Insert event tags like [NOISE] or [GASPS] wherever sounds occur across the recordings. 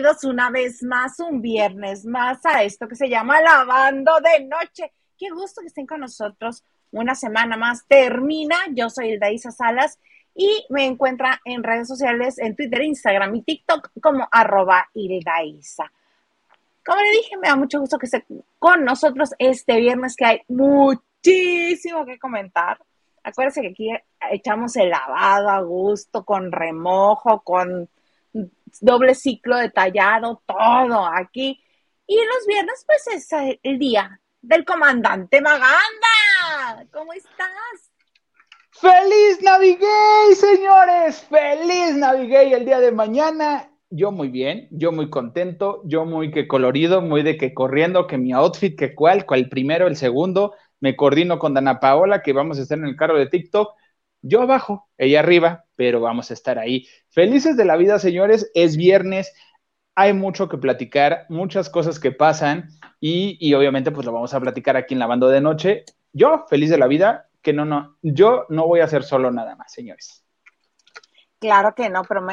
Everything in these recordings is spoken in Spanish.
Bienvenidos una vez más, un viernes más a esto que se llama Lavando de Noche. Qué gusto que estén con nosotros. Una semana más termina. Yo soy Hilda Salas y me encuentra en redes sociales, en Twitter, Instagram y TikTok como arroba Hilda Como le dije, me da mucho gusto que esté con nosotros este viernes que hay muchísimo que comentar. Acuérdense que aquí echamos el lavado a gusto, con remojo, con doble ciclo detallado, todo aquí. Y los viernes, pues es el día del comandante Maganda. ¿Cómo estás? ¡Feliz Navigay, señores! ¡Feliz Navigay el día de mañana! Yo muy bien, yo muy contento, yo muy que colorido, muy de que corriendo, que mi outfit, que cuál, cuál primero, el segundo. Me coordino con Dana Paola, que vamos a estar en el carro de TikTok yo abajo, ella arriba, pero vamos a estar ahí. Felices de la vida, señores, es viernes, hay mucho que platicar, muchas cosas que pasan y, obviamente pues lo vamos a platicar aquí en la banda de noche. Yo, feliz de la vida, que no, no, yo no voy a hacer solo nada más, señores. Claro que no, pero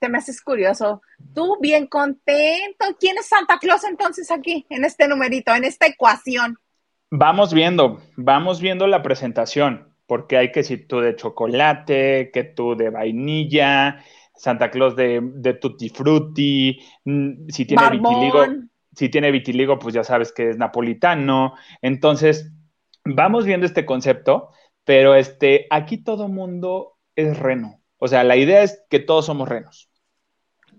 te me haces curioso. Tú bien contento. ¿Quién es Santa Claus entonces aquí, en este numerito, en esta ecuación? Vamos viendo, vamos viendo la presentación porque hay que si tú de chocolate, que tú de vainilla, Santa Claus de, de tutti frutti, mm, si tiene vitiligo, si tiene vitiligo, pues ya sabes que es napolitano. Entonces, vamos viendo este concepto, pero este, aquí todo mundo es reno. O sea, la idea es que todos somos renos.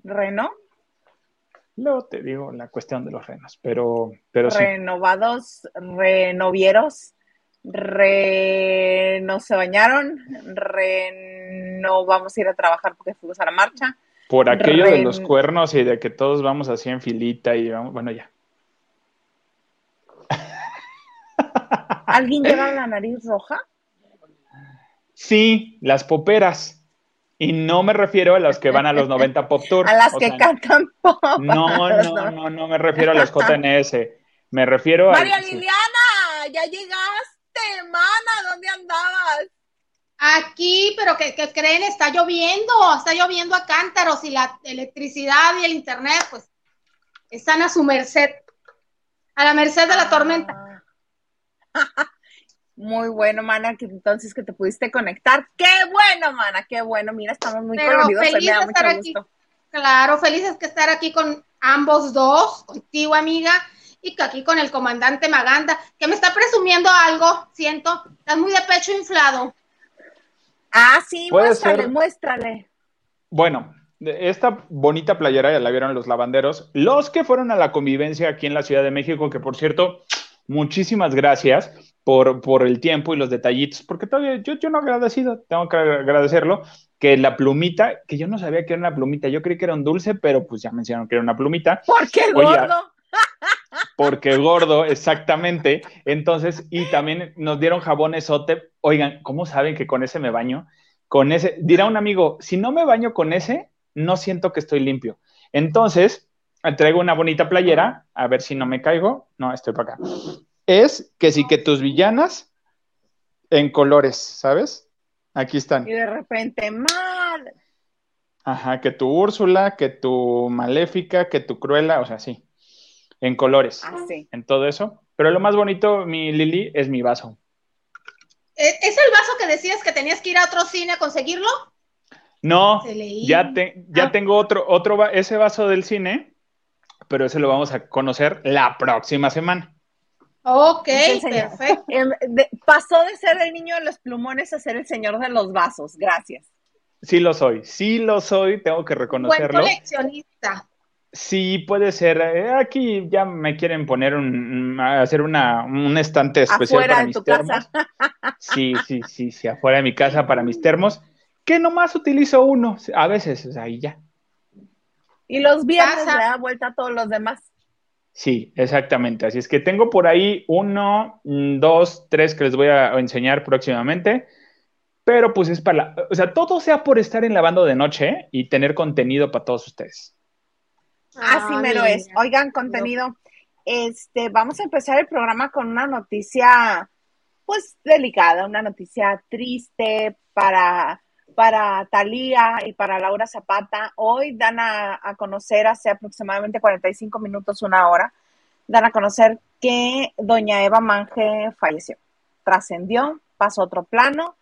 ¿Reno? Luego te digo la cuestión de los renos, pero, pero Renovados, renovieros re no se bañaron, re no vamos a ir a trabajar porque fuimos a la marcha. Por aquello de los cuernos y de que todos vamos así en filita y vamos, bueno, ya. [LAUGHS] ¿Alguien lleva la nariz roja? Sí, las poperas. Y no me refiero a las que van a los 90 Pop Tour. [LAUGHS] A las que cantan pop. No, no, no, no me refiero a las [LAUGHS] JNS. Me refiero a. María Liliana, ya llegaste semana, ¿dónde andabas? Aquí, pero que, creen, está lloviendo, está lloviendo a cántaros y la electricidad y el internet, pues, están a su merced, a la merced de la ah. tormenta. [LAUGHS] Muy bueno, mana, que entonces que te pudiste conectar. Qué bueno, mana, qué bueno. Mira, estamos muy coloridos. Feliz de estar aquí. Claro, felices que estar aquí con ambos dos, contigo, amiga, y que aquí con el comandante Maganda, que me está presumiendo algo, siento, estás muy de pecho inflado. Ah, sí, muéstrale, muéstrale. Bueno, esta bonita playera ya la vieron los lavanderos, los que fueron a la convivencia aquí en la Ciudad de México, que por cierto, muchísimas gracias por, por el tiempo y los detallitos, porque todavía yo, yo no he agradecido, tengo que agradecerlo, que la plumita, que yo no sabía que era una plumita, yo creí que era un dulce, pero pues ya mencionaron que era una plumita. ¿Por qué gordo? [LAUGHS] porque gordo, exactamente. Entonces, y también nos dieron jabón esote. Oigan, ¿cómo saben que con ese me baño? Con ese, dirá un amigo, si no me baño con ese, no siento que estoy limpio. Entonces, traigo una bonita playera, a ver si no me caigo. No, estoy para acá. Es que sí que tus villanas en colores, ¿sabes? Aquí están. Y de repente, mal. Ajá, que tu Úrsula, que tu Maléfica, que tu Cruela, o sea, sí en colores, ah, en todo eso. Pero lo más bonito, mi Lili, es mi vaso. ¿E-, ¿Es el vaso que decías que tenías que ir a otro cine a conseguirlo? No, ya, ya ah. tengo otro, otro, ese vaso del cine, pero ese lo vamos a conocer la próxima semana. Ok, perfecto. Em, pasó de ser el niño de los plumones a ser el señor de los vasos, gracias. Sí lo soy, sí lo soy, tengo que reconocerlo. Buen coleccionista. Sí, puede ser. Eh, aquí ya me quieren poner un, hacer una, un estante especial para mis termos. Sí, sí, sí, sí, afuera de mi casa para mis [LAUGHS] termos, que nomás utilizo uno, a veces, o sea, ahí ya. Y los viernes le da vuelta a todos los demás. Sí, exactamente. Así es que tengo por ahí uno, mm, dos, tres que les voy a enseñar próximamente. Pero pues es para, o sea, todo sea por estar en la banda de noche y tener contenido para todos ustedes. Así me lo es. Oigan, contenido. Este, vamos a empezar el programa con una noticia, pues, delicada, una noticia triste para, para Talía y para Laura Zapata. Hoy dan a, conocer, hace aproximadamente 45 minutos, una hora, dan a conocer que doña Eva Manje falleció. Trascendió, pasó a otro plano.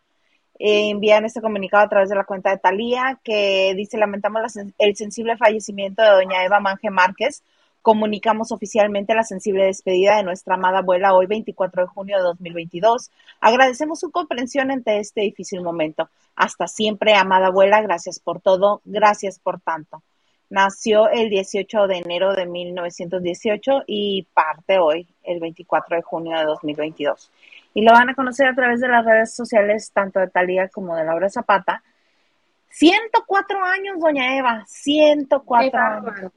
Eh, envían este comunicado a través de la cuenta de Talía que dice lamentamos el sensible fallecimiento de doña Eva Manje Márquez, comunicamos oficialmente la sensible despedida de nuestra amada abuela hoy 24 de junio de 2022. Agradecemos su comprensión ante este difícil momento. Hasta siempre, amada abuela, gracias por todo, gracias por tanto. Nació el 18 de enero de 1918 y parte hoy, el 24 de junio de 2022. Y lo van a conocer a través de las redes sociales, tanto de Talía como de Laura Zapata. 104 años, doña Eva, 104 años.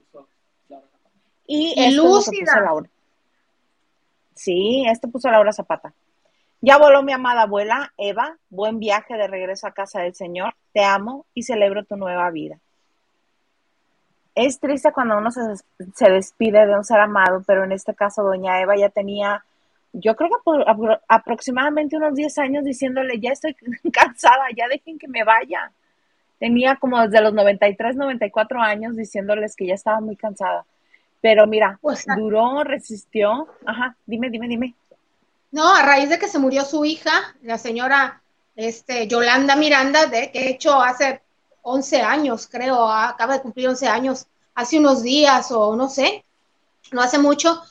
Y esto puso Laura. Sí, esto puso Laura Zapata. Ya voló mi amada abuela, Eva. Buen viaje de regreso a casa del Señor. Te amo y celebro tu nueva vida. Es triste cuando uno se, se despide de un ser amado, pero en este caso, doña Eva ya tenía, yo creo que por, aproximadamente unos 10 años diciéndole, ya estoy [LAUGHS] cansada, ya dejen que me vaya. Tenía como desde los 93, 94 años diciéndoles que ya estaba muy cansada. Pero mira, duró, resistió. Ajá, dime, dime, dime. No, a raíz de que se murió su hija, la señora este, Yolanda Miranda, de que hecho hace 11 años, creo, acaba de cumplir 11 años, hace unos días o no sé, no hace mucho.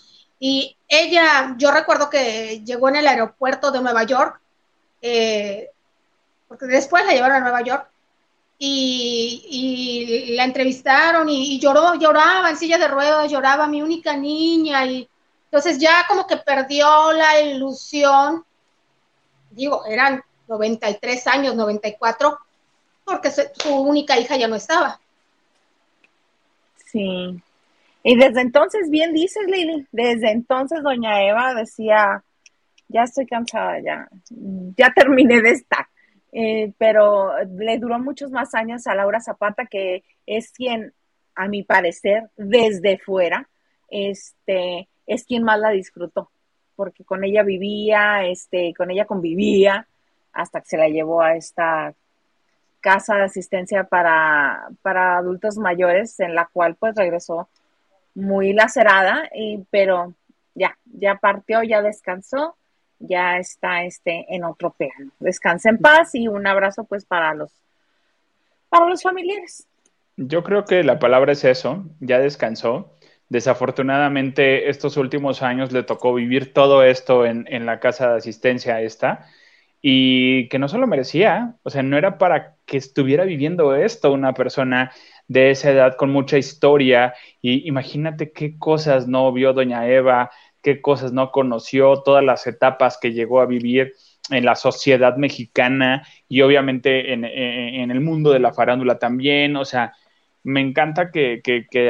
Y ella, yo recuerdo que llegó en el aeropuerto de Nueva York, eh, porque después la llevaron a Nueva York, y, la entrevistaron y, lloró, lloraba en silla de ruedas, lloraba mi única niña y entonces ya como que perdió la ilusión, digo, eran 93 años, 94, porque su única hija ya no estaba. Sí. Y desde entonces, bien dices, Lili, desde entonces doña Eva decía, ya estoy cansada, ya, ya terminé de estar. Eh, pero le duró muchos más años a Laura Zapata, que es quien, a mi parecer, desde fuera, este, es quien más la disfrutó, porque con ella vivía, este, con ella convivía, hasta que se la llevó a esta casa de asistencia para, para adultos mayores, en la cual pues regresó muy lacerada, y, pero ya, ya partió, ya descansó ya está este en otro plano. Descansa en paz y un abrazo pues para los para los familiares. Yo creo que la palabra es eso, ya descansó. Desafortunadamente, estos últimos años le tocó vivir todo esto en, en la casa de asistencia esta y que no se lo merecía, o sea, no era para que estuviera viviendo esto una persona de esa edad con mucha historia y imagínate qué cosas no vio doña Eva, qué cosas no conoció, todas las etapas que llegó a vivir en la sociedad mexicana y obviamente en, el mundo de la farándula también. O sea, me encanta que,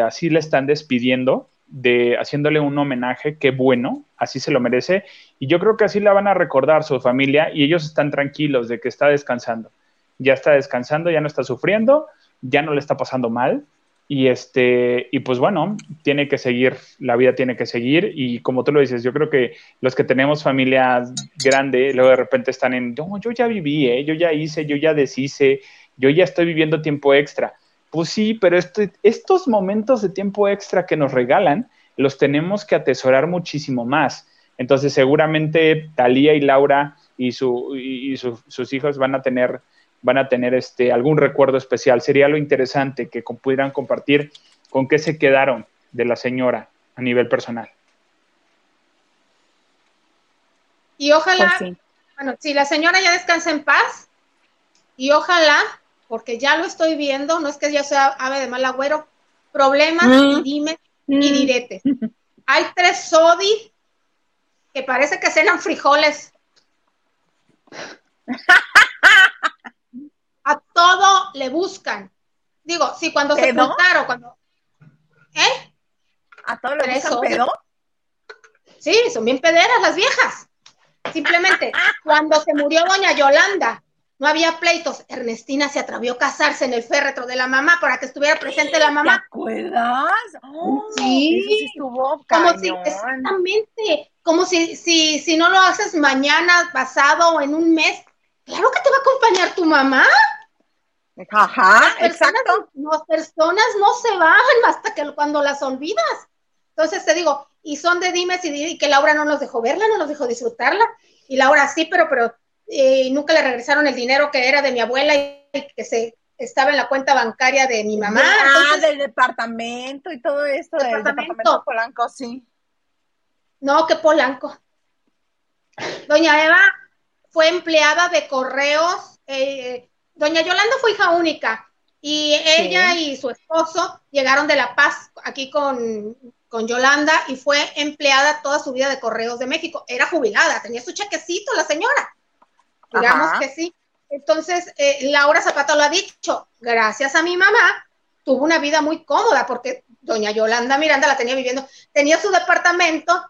así le están despidiendo, de haciéndole un homenaje, qué bueno, así se lo merece. Y yo creo que así la van a recordar su familia y ellos están tranquilos de que está descansando. Ya está descansando, ya no está sufriendo, ya no le está pasando mal y este, y pues bueno, tiene que seguir, la vida tiene que seguir. Y como tú lo dices, yo creo que los que tenemos familia grande, luego de repente están en, no, yo ya viví, ¿eh? yo ya hice, yo ya deshice, yo ya estoy viviendo tiempo extra. Pues sí, pero este, estos momentos de tiempo extra que nos regalan, los tenemos que atesorar muchísimo más. Entonces, seguramente Talía y Laura y, su, y, sus hijos van a tener van a tener este, algún recuerdo especial. Sería lo interesante que pudieran compartir con qué se quedaron de la señora a nivel personal. Y ojalá, pues bueno, si la señora ya descansa en paz, y ojalá, porque ya lo estoy viendo, no es que yo sea ave de mal agüero, problemas y mm. dime y mm. direte. [LAUGHS] Hay tres sodi que parece que cenan frijoles. [LAUGHS] a todo le buscan. Digo, sí, cuando se juntaron, cuando. ¿Eh? ¿A todo le buscan pedo? Sí, son bien pederas las viejas. Simplemente, [LAUGHS] cuando se murió doña Yolanda, no había pleitos. Ernestina se atrevió a casarse en el féretro de la mamá para que estuviera presente la mamá. ¿Te acuerdas? Oh, sí, estuvo como si, exactamente, como si, si, si no lo haces mañana, pasado o en un mes, claro que te va a acompañar tu mamá. Ajá, Las personas, exacto. las personas no se van [LAUGHS] hasta que cuando las olvidas. Entonces te digo, y son de dimes y, y que Laura no nos dejó verla, no nos dejó disfrutarla. Y Laura sí, pero, pero eh, nunca le regresaron el dinero que era de mi abuela y que se estaba en la cuenta bancaria de mi mamá. ah, Entonces, del departamento y todo esto, del Departamento. departamento Polanco, sí. No, que Polanco. Doña Eva fue empleada de correos. eh, Doña Yolanda fue hija única y ella y su esposo llegaron de La Paz aquí con, con Yolanda y fue empleada toda su vida de correos de México. Era jubilada, tenía su chequecito la señora. Digamos Ajá. que sí. Entonces, eh, Laura Zapata lo ha dicho, gracias a mi mamá, tuvo una vida muy cómoda porque doña Yolanda Miranda la tenía viviendo, tenía su departamento,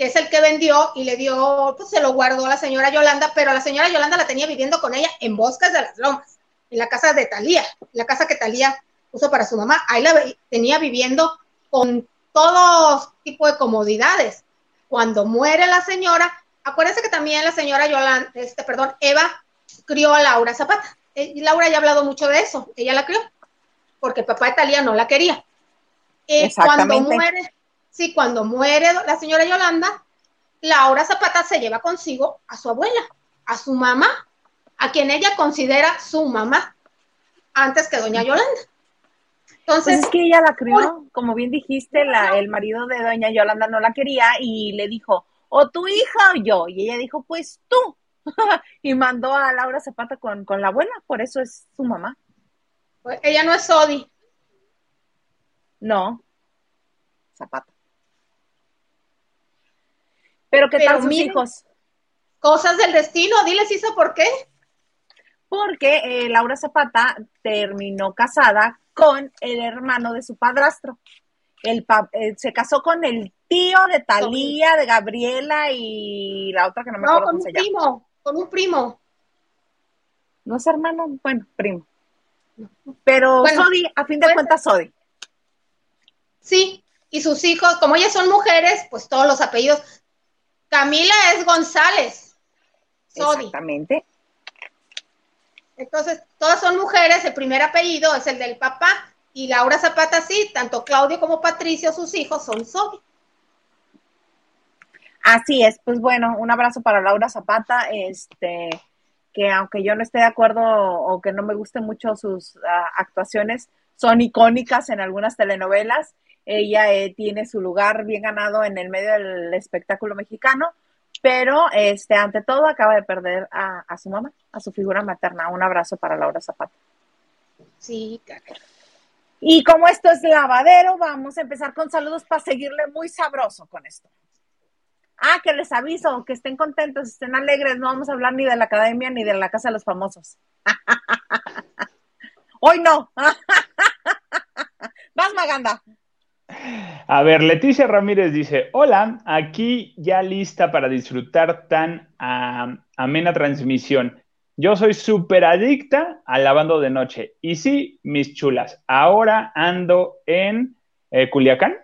que es el que vendió y le dio, pues se lo guardó a la señora Yolanda, pero la señora Yolanda la tenía viviendo con ella en Bosques de las Lomas, en la casa de Talía, la casa que Talía puso para su mamá, ahí la tenía viviendo con todo tipo de comodidades. Cuando muere la señora, acuérdense que también la señora Yolanda, este, perdón, Eva crió a Laura Zapata. Eh, Y Laura ya ha hablado mucho de eso, ella la crió, porque el papá de Talía no la quería. Eh, cuando Exactamente. muere, sí, cuando muere la señora Yolanda, Laura Zapata se lleva consigo a su abuela, a su mamá, a quien ella considera su mamá, antes que doña Yolanda. Pues Entonces, es que ella la crió, como bien dijiste, la, el marido de doña Yolanda no la quería y le dijo, o tu hija o yo. Y ella dijo, pues tú. [LAUGHS] y mandó a Laura Zapata con, con la abuela, por eso es su mamá. pues, ella no es Sodi. No, Zapata. Pero ¿qué Pero tal sus miren. hijos? Cosas del destino, diles Isa por qué. Porque eh, Laura Zapata terminó casada con el hermano de su padrastro. El pa- eh, se casó con el tío de Talía, de Gabriela y la otra que no me No, acuerdo con cómo un se llama. primo, con un primo. No es hermano, bueno, primo. Pero Bueno, Sodi, a fin de pues- cuentas, Sodi. Sí, y sus hijos, como ellas son mujeres, pues todos los apellidos. Camila es González. Sodi. Exactamente. Entonces, todas son mujeres, el primer apellido es el del papá, y Laura Zapata sí, tanto Claudio como Patricio, sus hijos, son Sodi. Así es, pues bueno, un abrazo para Laura Zapata, este, que aunque yo no esté de acuerdo o que no me gusten mucho sus ah, actuaciones, son icónicas en algunas telenovelas. Ella eh, tiene su lugar bien ganado en el medio del espectáculo mexicano, pero este, ante todo acaba de perder a, a su mamá, a su figura materna. Un abrazo para Laura Zapata. Sí, caray. Y como esto es lavadero, vamos a empezar con saludos para seguirle muy sabroso con esto. Ah, que les aviso, que estén contentos, estén alegres, no vamos a hablar ni de la academia ni de la casa de los famosos. [LAUGHS] Hoy no. [LAUGHS] Vas, Maganda. A ver, Leticia Ramírez dice, hola, aquí ya lista para disfrutar tan ah, amena transmisión. Yo soy súper adicta al lavando de noche. Y sí, mis chulas, ahora ando en eh, Culiacán,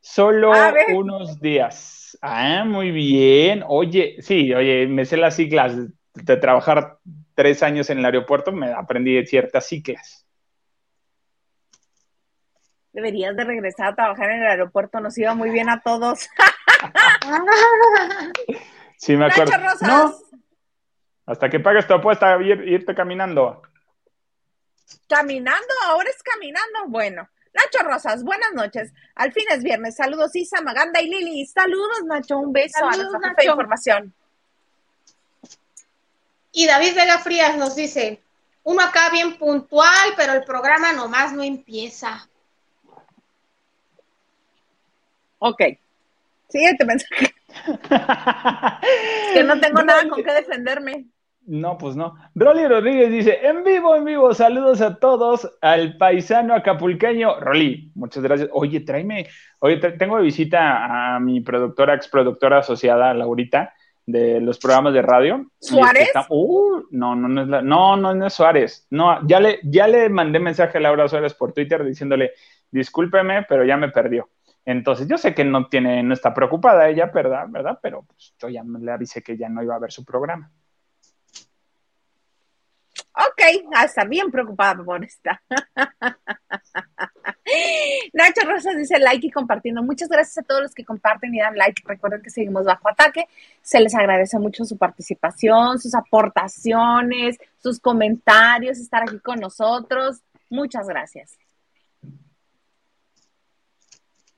solo A ver. unos días. Ah, muy bien. Oye, sí, oye, me sé las siglas de trabajar tres años en el aeropuerto, me aprendí ciertas siglas. Deberías de regresar a trabajar en el aeropuerto, nos iba muy bien a todos. [LAUGHS] Sí, me acuerdo. Nacho Rosas. No, hasta que pagues tu apuesta, ir- irte caminando. Caminando, ahora es caminando. Bueno, Nacho Rosas, buenas noches. Al fin es viernes. Saludos, Isa, Maganda y Lili. Saludos, Nacho. Un beso Saludos, a nuestra jefe de información. Y David Vega Frías nos dice, uno acá bien puntual, pero el programa nomás no empieza. Ok. Siguiente mensaje. [LAUGHS] Que no tengo nada con qué defenderme. No, pues no. Rolly Rodríguez dice, en vivo, en vivo, saludos a todos, al paisano acapulqueño. Rolly, muchas gracias. Oye, tráeme, oye, te- tengo de visita a mi productora, ex productora asociada, Laurita, de los programas de radio. ¿Suárez? Y está- uh, no, no, no es la- no, no, no es Suárez. No, ya le, ya le mandé mensaje a Laura Suárez por Twitter diciéndole, discúlpeme, pero ya me perdió. Entonces, yo sé que no tiene, no está preocupada ella, ¿verdad? ¿verdad? Pero pues, yo ya le avisé que ya no iba a ver su programa. Ok, a estar bien preocupada por esta. [LAUGHS] Nacho Rosas dice like y compartiendo. Muchas gracias a todos los que comparten y dan like. Recuerden que seguimos bajo ataque. Se les agradece mucho su participación, sus aportaciones, sus comentarios, estar aquí con nosotros. Muchas gracias.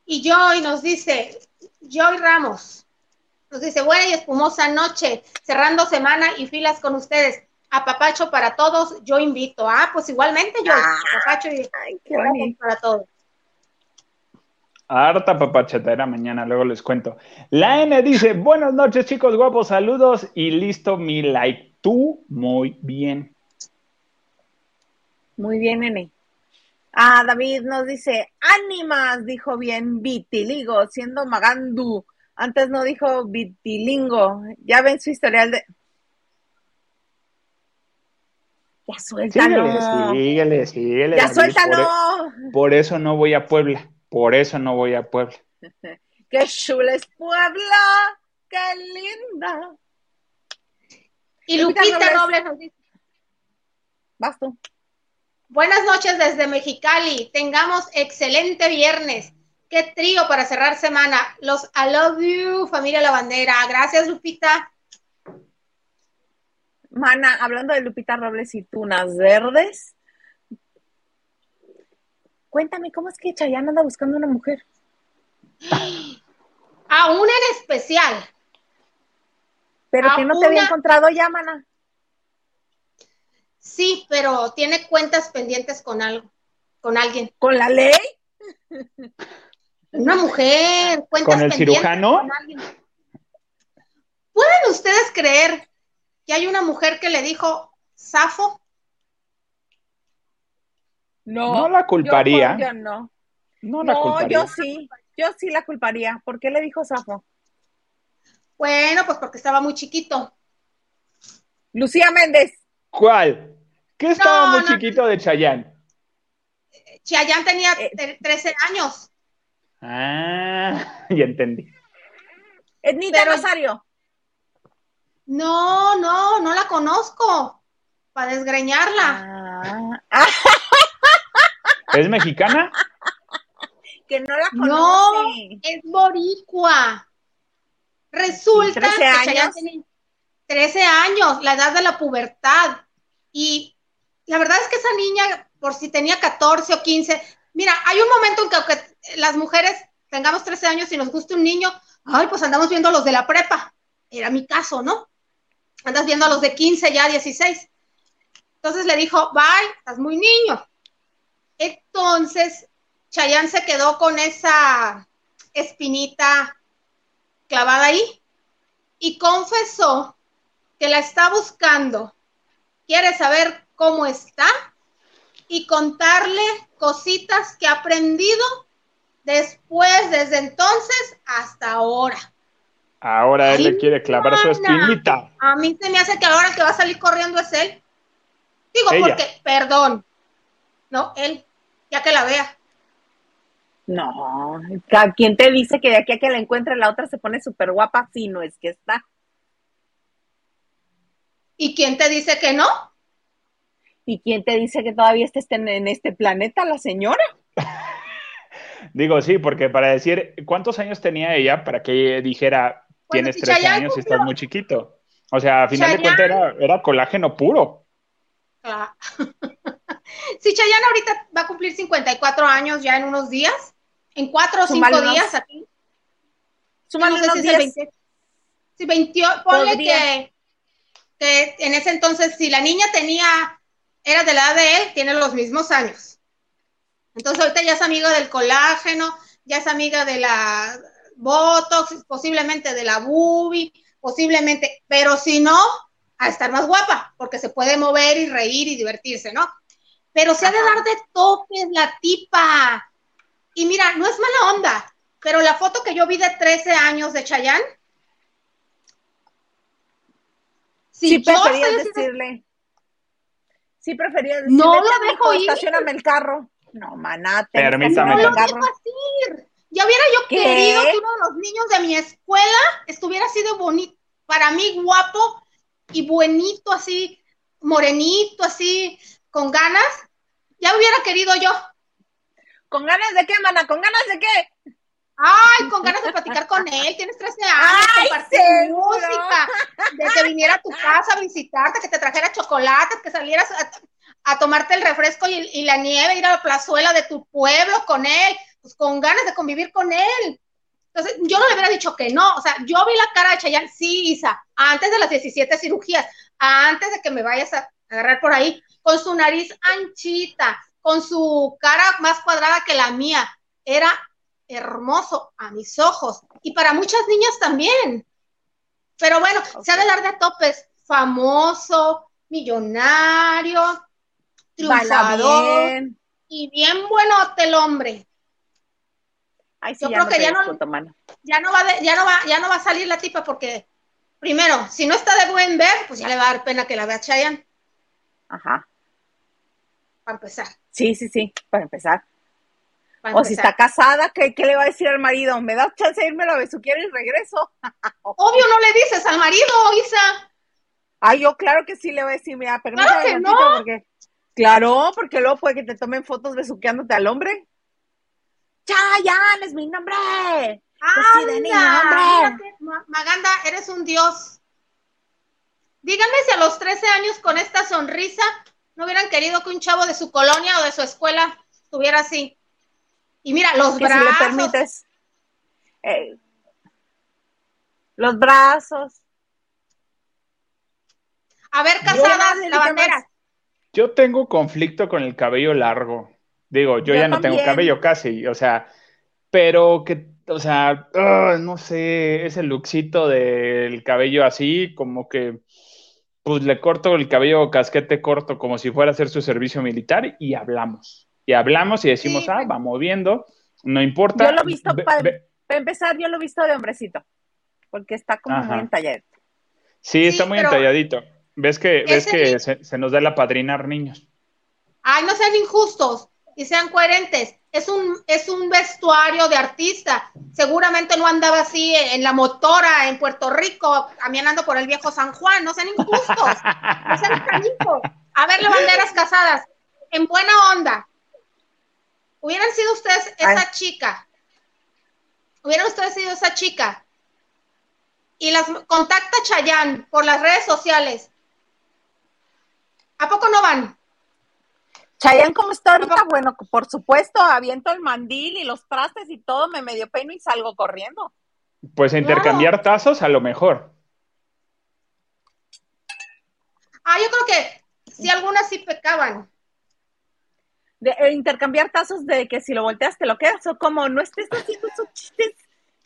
Y Joy nos dice, Joy Ramos, nos dice, buena y espumosa noche, cerrando semana y filas con ustedes. A Papacho para todos, yo invito. Ah, pues igualmente yo, Papacho y Ay, qué para todos. Harta papachetera mañana, luego les cuento. La N dice, buenas noches chicos guapos, saludos y listo mi like. Tú muy bien. Muy bien, nene. Ah, David nos dice, ánimas, dijo bien vitiligo, siendo Magandu. Antes no dijo vitilingo. Ya ven su historial de... Ya suéltalo. Síguele, síguele, síguele. ya David, suéltalo. Por, e- por eso no voy a Puebla. Por eso no voy a Puebla. [LAUGHS] Qué chula es Puebla. Qué linda. Y Lupita Lupita Robles. Robles nos dice, Vas tú. Buenas noches desde Mexicali, tengamos excelente viernes. Qué trío para cerrar semana. Los I love you, familia La Bandera. Gracias, Lupita. Mana, hablando de Lupita Robles y tunas verdes. Cuéntame, ¿cómo es que Chayanne anda buscando una mujer? [GASPS] A una en especial. Pero A que no te había encontrado ya, mana. Sí, pero tiene cuentas pendientes con algo, con alguien. ¿Con la ley? Una mujer, cuentas ¿Con el pendientes cirujano? con alguien. ¿Pueden ustedes creer que hay una mujer que le dijo Safo? No. No la culparía. Yo, yo no. No la No, culparía. yo sí. Yo sí la culparía. ¿Por qué le dijo Safo? Bueno, pues porque estaba muy chiquito. Lucía Méndez. ¿Cuál? ¿Qué estaba No, muy no, chiquito de Chayanne? Chayanne tenía Eh. tre- 13 años. Ah, [LAUGHS] ya entendí. Ednita Pero- Rosario. No, no, no la conozco. Para desgreñarla. Ah, [LAUGHS] ¿Es mexicana? que no la No, conoce. es boricua. Resulta 13 que. Chayanne tenía 13 años, la edad de la pubertad. Y la verdad es que esa niña, por si tenía 14 o 15, mira, hay un momento en que aunque las mujeres tengamos 13 años y nos guste un niño, ay, pues andamos viendo a los de la prepa. Era mi caso, ¿no? Andas viendo a los de 15, ya 16. Entonces le dijo, bye, estás muy niño. Entonces, Chayanne se quedó con esa espinita clavada ahí y confesó que la está buscando. Quiere saber cómo está y contarle cositas que ha aprendido después, desde entonces hasta ahora. Ahora él Ay, le quiere clavar su espinita. A mí se me hace que ahora el que va a salir corriendo es él. Digo, Ella. porque, perdón, no, él, ya que la vea. No, ¿a ¿quién te dice que de aquí a que la encuentre la otra se pone súper guapa? Sí, no es que está. ¿Y quién te dice que no? ¿Y quién te dice que todavía esté en, este planeta la señora? [LAUGHS] Digo, sí, porque para decir cuántos años tenía ella para que dijera Bueno, tienes si 13 Chayanne años y estás muy chiquito. O sea, a final de cuentas era, era colágeno puro. Ah. [LAUGHS] si Chayanne ahorita va a cumplir 54 años ya en unos días, en cuatro o cinco Súmale unos- días aquí. Súmale no sé unos si es el 10. 20. Si 20, ponle que, que en ese entonces, si la niña tenía, era de la edad de él, tiene los mismos años. Entonces ahorita ya es amiga del colágeno, ya es amiga de la Botox, posiblemente de la boobie, posiblemente, pero si no, a estar más guapa, porque se puede mover y reír y divertirse, ¿no? Pero se ha de dar de topes la tipa. Y mira, no es mala onda, pero la foto que yo vi de 13 años de Chayanne. Si Sí, yo decirle. Sí, preferías decirle. No lo "Ten, dejo ir". Estacioname el carro. No, maná, ten, Permítame, no el lo dejo. Ya hubiera yo ¿Qué? querido que uno de los niños de mi escuela estuviera así de bonito, para mí guapo y buenito, así, morenito, así, con ganas, ya hubiera querido yo. ¿Con ganas de qué, mana? ¿Con ganas de qué? Ay, con ganas de platicar con él. Tienes 13 años, Ay, compartir seguro. música, de que viniera a tu casa a visitarte, que te trajera chocolates, que salieras a, a tomarte el refresco y, y la nieve, ir a la plazuela de tu pueblo con él, pues con ganas de convivir con él. Entonces, yo no le hubiera dicho que no. O sea, yo vi la cara de Chayanne, sí, Isa, antes de las 17 cirugías, antes de que me vayas a agarrar por ahí, con su nariz anchita, con su cara más cuadrada que la mía. Era hermoso a mis ojos y para muchas niñas también. Pero bueno, Ok. se ha de dar de topes. Famoso, millonario, triunfador bien. y bien buenote el hombre. Ay, sí, Yo ya creo no que ya no-. Ya no va de- ya no va, ya no va a salir la tipa porque primero, si no está de buen ver, pues ya le va a dar pena que la vea Chayanne, Ajá. para empezar. Sí, sí, sí, para empezar. O si está casada, ¿qué, qué le va a decir al marido? ¿Me da chance de irme a besuquear y regreso? [LAUGHS] Obvio no le dices al marido, Isa. Ay, yo claro que sí le voy a decir, mira, permítame Claro que no. porque... Claro, porque luego puede que te tomen fotos besuqueándote al hombre. Chayanne es mi nombre. Pues Anda, fíjate, Ma- Maganda, eres un dios. Díganme si a los 13 años con esta sonrisa no hubieran querido que un chavo de su colonia o de su escuela estuviera así. Y mira, los Que si brazos. le permites. eh, los brazos. A ver, casadas, lavanderas. más. Yo tengo conflicto con el cabello largo. Digo, yo, Yo ya no tengo cabello casi, o sea, pero que, o sea, ah, no sé, ese lookcito del cabello así, como que, pues le corto el cabello casquete corto como si fuera a hacer su servicio militar y hablamos. Y hablamos y decimos, Sí, ah, pero- va moviendo, no importa. Yo lo he visto Para empezar, yo lo he visto de hombrecito. Porque está como Ajá. muy entallado. Sí, está Sí, muy pero- entalladito. ¿Ves que, ves que se, se nos da el apadrinar niños? Ay, no sean injustos y sean coherentes. Es un, es un vestuario de artista. Seguramente no andaba así en la motora en Puerto Rico, caminando por el viejo San Juan. No sean injustos. No sean canijos. A ver, lavanderas casadas, en buena onda. Hubieran sido ustedes esa Ay. chica. Hubieran ustedes sido esa chica. Y las contacta Chayanne por las redes sociales. ¿A poco no van? Chayanne, ¿cómo está ahorita? Bueno, por supuesto, aviento el mandil y los trastes y todo, me medio peino y salgo corriendo. Pues a intercambiar tazos a lo mejor. Ah, yo creo que sí, algunas sí pecaban. De, eh, intercambiar tazos de que si lo volteas te lo quedas, o como no estés haciendo esos chistes,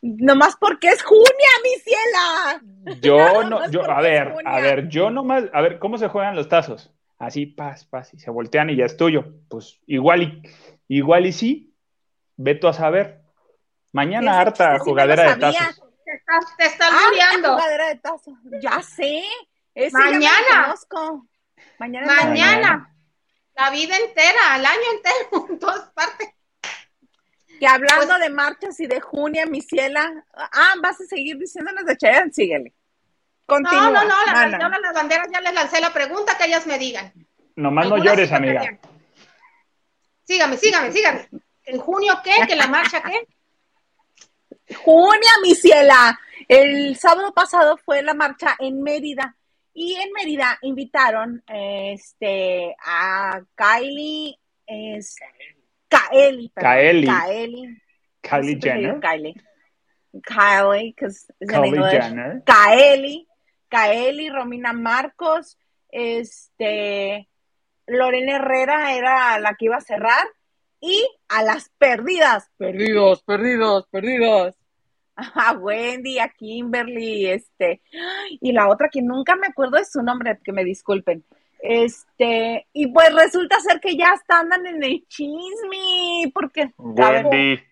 nomás porque es Junia, mi ciela. Yo [LAUGHS] no, yo, a ver, a ver, yo nomás, a ver, ¿cómo se juegan los tazos? Así, paz, paz, y se voltean y ya es tuyo. Pues igual y, igual y sí, ve tú a saber. Mañana harta sí jugadera de tazos. Te estás, te estás Ah, jugadera de tazos. Ya sé. Ese ya me Mañana. conozco. Mañana. Mañana. La vida entera, el año entero, [LAUGHS] en todas partes. Que hablando Pues- de marchas y de Junia, mi ciela. Ah, vas a seguir diciéndonos de Chayanne, síguele. Continúa. No, no, no, la, a las banderas ya les lancé la pregunta que ellas me digan. Nomás no llores, sí me amiga. Sígame, sígame, sígame. ¿En junio qué? ¿Que la marcha qué? Junia, mi ciela. El sábado pasado fue la marcha en Mérida y en Mérida invitaron este a Kylie, es Kaeli, perdón, Kaeli. Kaeli, Kylie Jenner. Kylie, Kylie, because Kylie. Jenner. Kaeli, Kaeli, Romina Marcos, este, Lorena Herrera era la que iba a cerrar y a las perdidas, perdidos, perdidos, perdidos. [LAUGHS] A Wendy, a Kimberly, este, y la otra que nunca me acuerdo de su nombre, que me disculpen. Este, y pues resulta ser que ya están andan en el chisme, porque Wendy.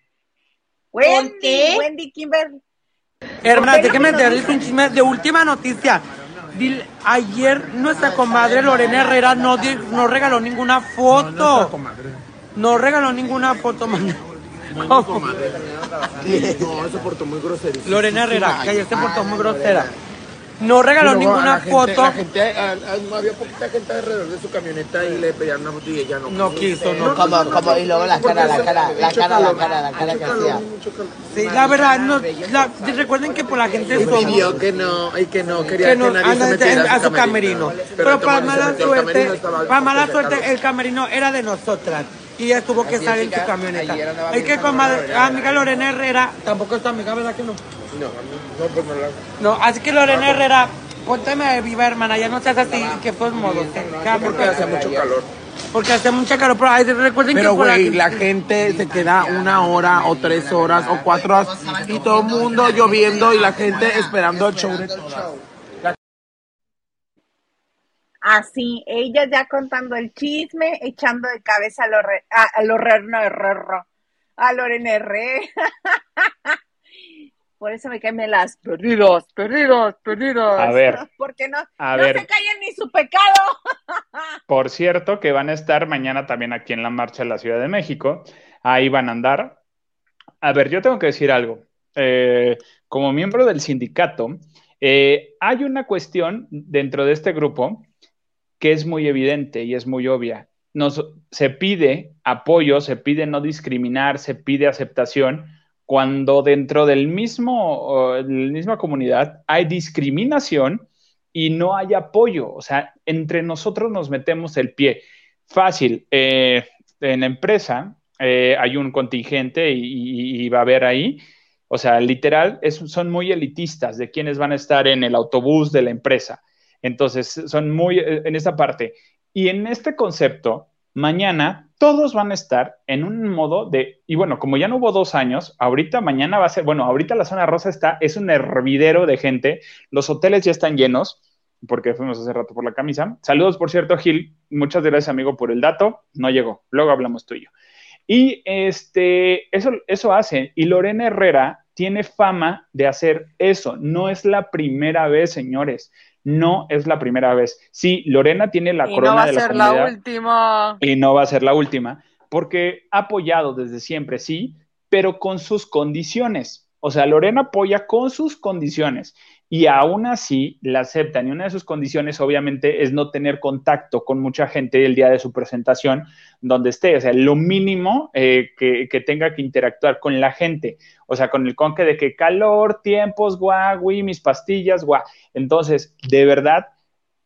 Wendy, ¿Por qué? Wendy, Kimberly. Hermana, ¿Por qué déjeme no me lo darles un chisme de última noticia. Dile- ayer nuestra comadre Lorena Herrera no, no regaló ninguna foto. No regaló ninguna foto, man. No, se portó muy grosero. Lorena Herrera, que ayer se portó muy grosera. No regaló a ninguna la gente- foto. la gente, a- a- había poquita gente alrededor de su camioneta y le pedían una foto y ella no. No quiso, no Como, como, y luego la cara, la cara, la cara, la cara, la cara que hacía. Sí, la verdad, no, la- recuerden que por la gente Y somos. pidió que no, y que no quería que que, no nadie anda se metiera a su camerino. Pero, para Tomás se mala camerino, suerte, para mala suerte, el camerino era de nosotras. Y ella tuvo que estar en su camioneta. Es que con madre- amiga Lorena Herrera, tampoco es tu amiga, ¿verdad que no? No, no, pues no la... No, así que Lorena Herrera, pónteme viva hermana, ya no seas así, que fue modo. Porque hace mucho calor. Porque hace mucha calor, pero ay, recuerden Pero que por güey, aquí- la gente se queda una hora o tres horas o cuatro horas y todo el mundo lloviendo y la gente esperando el show de todas. Así, ella ya contando el chisme, echando de cabeza a Lore- a, a Lorena Herrera, a Lorena Herrera. [LAUGHS] Por eso me caen las perdidos, perdidos, perdidos. A ver. [LAUGHS] Porque no, A no ver. se callan ni su pecado. [LAUGHS] Por cierto, que van a estar mañana también aquí en la marcha de la Ciudad de México. Ahí van a andar. A ver, yo tengo que decir algo. Eh, como miembro del sindicato, eh, hay una cuestión dentro de este grupo que es muy evidente y es muy obvia. Nos, se pide apoyo, se pide no discriminar, se pide aceptación, cuando dentro del mismo, de la misma comunidad hay discriminación y no hay apoyo. O sea, entre nosotros nos metemos el pie. Fácil. eh, en la empresa eh, hay un contingente y, y- y va a haber ahí. O sea, literal, es- son muy elitistas de quienes van a estar en el autobús de la empresa. Entonces, son muy eh, en esta parte. Y en este concepto, mañana todos van a estar en un modo de, y bueno, como ya no hubo dos años, ahorita mañana va a ser, bueno, ahorita la zona rosa está, es un hervidero de gente, los hoteles ya están llenos, porque fuimos hace rato por la camisa. Saludos, por cierto, Gil, muchas gracias, amigo, por el dato, no llegó, luego hablamos tú y este, eso, eso hace, y Lorena Herrera tiene fama de hacer eso, no es la primera vez, señores. No es la primera vez. Sí, Lorena tiene la y corona no va a de la ser la última. y no va a ser la última, porque ha apoyado desde siempre, sí, pero con sus condiciones. O sea, Lorena apoya con sus condiciones y aún así la aceptan. Y una de sus condiciones, obviamente, es no tener contacto con mucha gente el día de su presentación, donde esté. O sea, lo mínimo eh, que, tenga que interactuar con la gente. O sea, con el conque de que calor, tiempos, guau, mis pastillas, guau. Entonces, de verdad,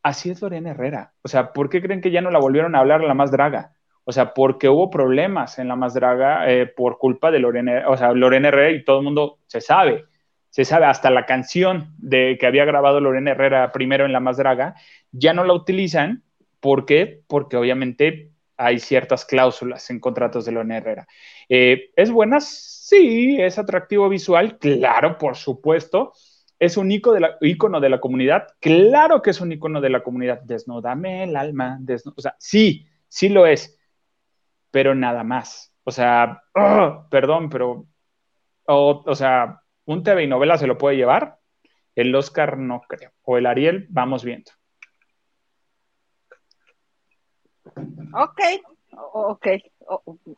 así es Lorena Herrera. O sea, ¿por qué creen que ya no la volvieron a hablar la más draga? O sea, porque hubo problemas en la más draga eh, por culpa de Lorena, o sea, Lorena Herrera y todo el mundo se sabe, se sabe, hasta la canción de que había grabado Lorena Herrera primero en la más draga, ya no la utilizan. ¿Por qué? Porque obviamente hay ciertas cláusulas en contratos de Lorena Herrera. Eh, ¿Es buena? Sí. ¿Es atractivo visual? Claro, por supuesto. ¿Es un icono de, la, de la comunidad? Claro que es un icono de la comunidad. Desnúdame el alma. O sea, sí, sí lo es pero nada más. O sea, oh, perdón, pero, o, o, sea, un TV y novela se lo puede llevar, el Oscar no creo, o el Ariel, vamos viendo. Ok, ok,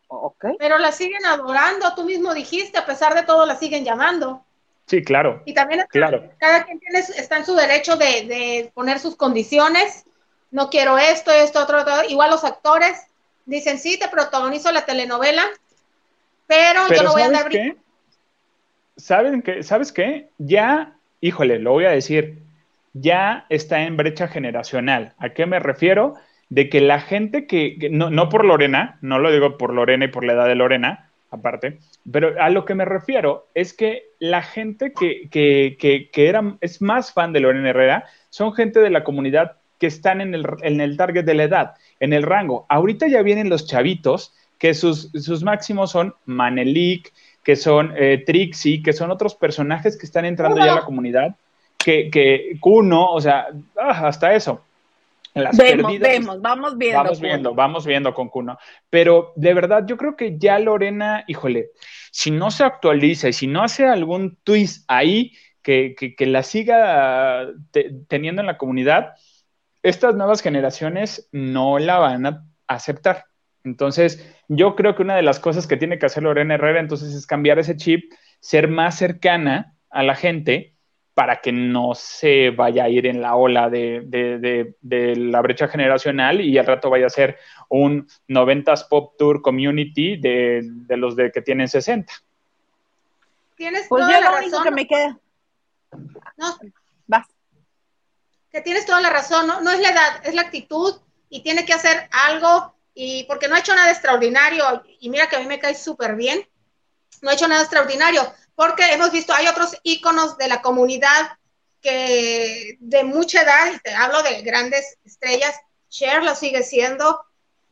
ok. Pero la siguen adorando, tú mismo dijiste, a pesar de todo la siguen llamando. Sí, claro. Y también está, claro. cada quien tiene, está en su derecho de, de, poner sus condiciones. No quiero esto, esto, otro, otro. Igual los actores dicen, sí, te protagonizo la telenovela, pero, pero yo no voy a andar qué? ¿Saben qué? ¿Sabes qué? Ya, híjole, lo voy a decir, ya está en brecha generacional. ¿A qué me refiero? De que la gente que, que no, no por Lorena, no lo digo por Lorena y por la edad de Lorena, aparte, pero a lo que me refiero es que la gente que, que, que, que era, es más fan de Lorena Herrera son gente de la comunidad que están en el, en el target de la edad, en el rango. Ahorita ya vienen los chavitos que sus, sus máximos son Manelik, que son eh, Trixie, que son otros personajes que están entrando ya a la comunidad, que, que Kuno, o sea, ah, hasta eso. Las vemos, perdidas, vemos, vamos viendo. Vamos viendo, Kuno. vamos viendo con Kuno. Pero de verdad, yo creo que ya Lorena, híjole, si no se actualiza y si no hace algún twist ahí que, que, que la siga te, teniendo en la comunidad, estas nuevas generaciones no la van a aceptar. Entonces, yo creo que una de las cosas que tiene que hacer Lorena Herrera entonces es cambiar ese chip, ser más cercana a la gente para que no se vaya a ir en la ola de, de, de, de la brecha generacional y al rato vaya a ser un 90s Pop Tour Community de, de los de que tienen 60. Tienes Pues toda yo la lo único razón. que me queda. No, Vas. que tienes toda la razón, no, no es la edad, es la actitud y tiene que hacer algo y porque no ha hecho nada extraordinario y mira que a mí me cae súper bien, no ha hecho nada extraordinario porque hemos visto, hay otros íconos de la comunidad que de mucha edad, te hablo de grandes estrellas, Cher lo sigue siendo,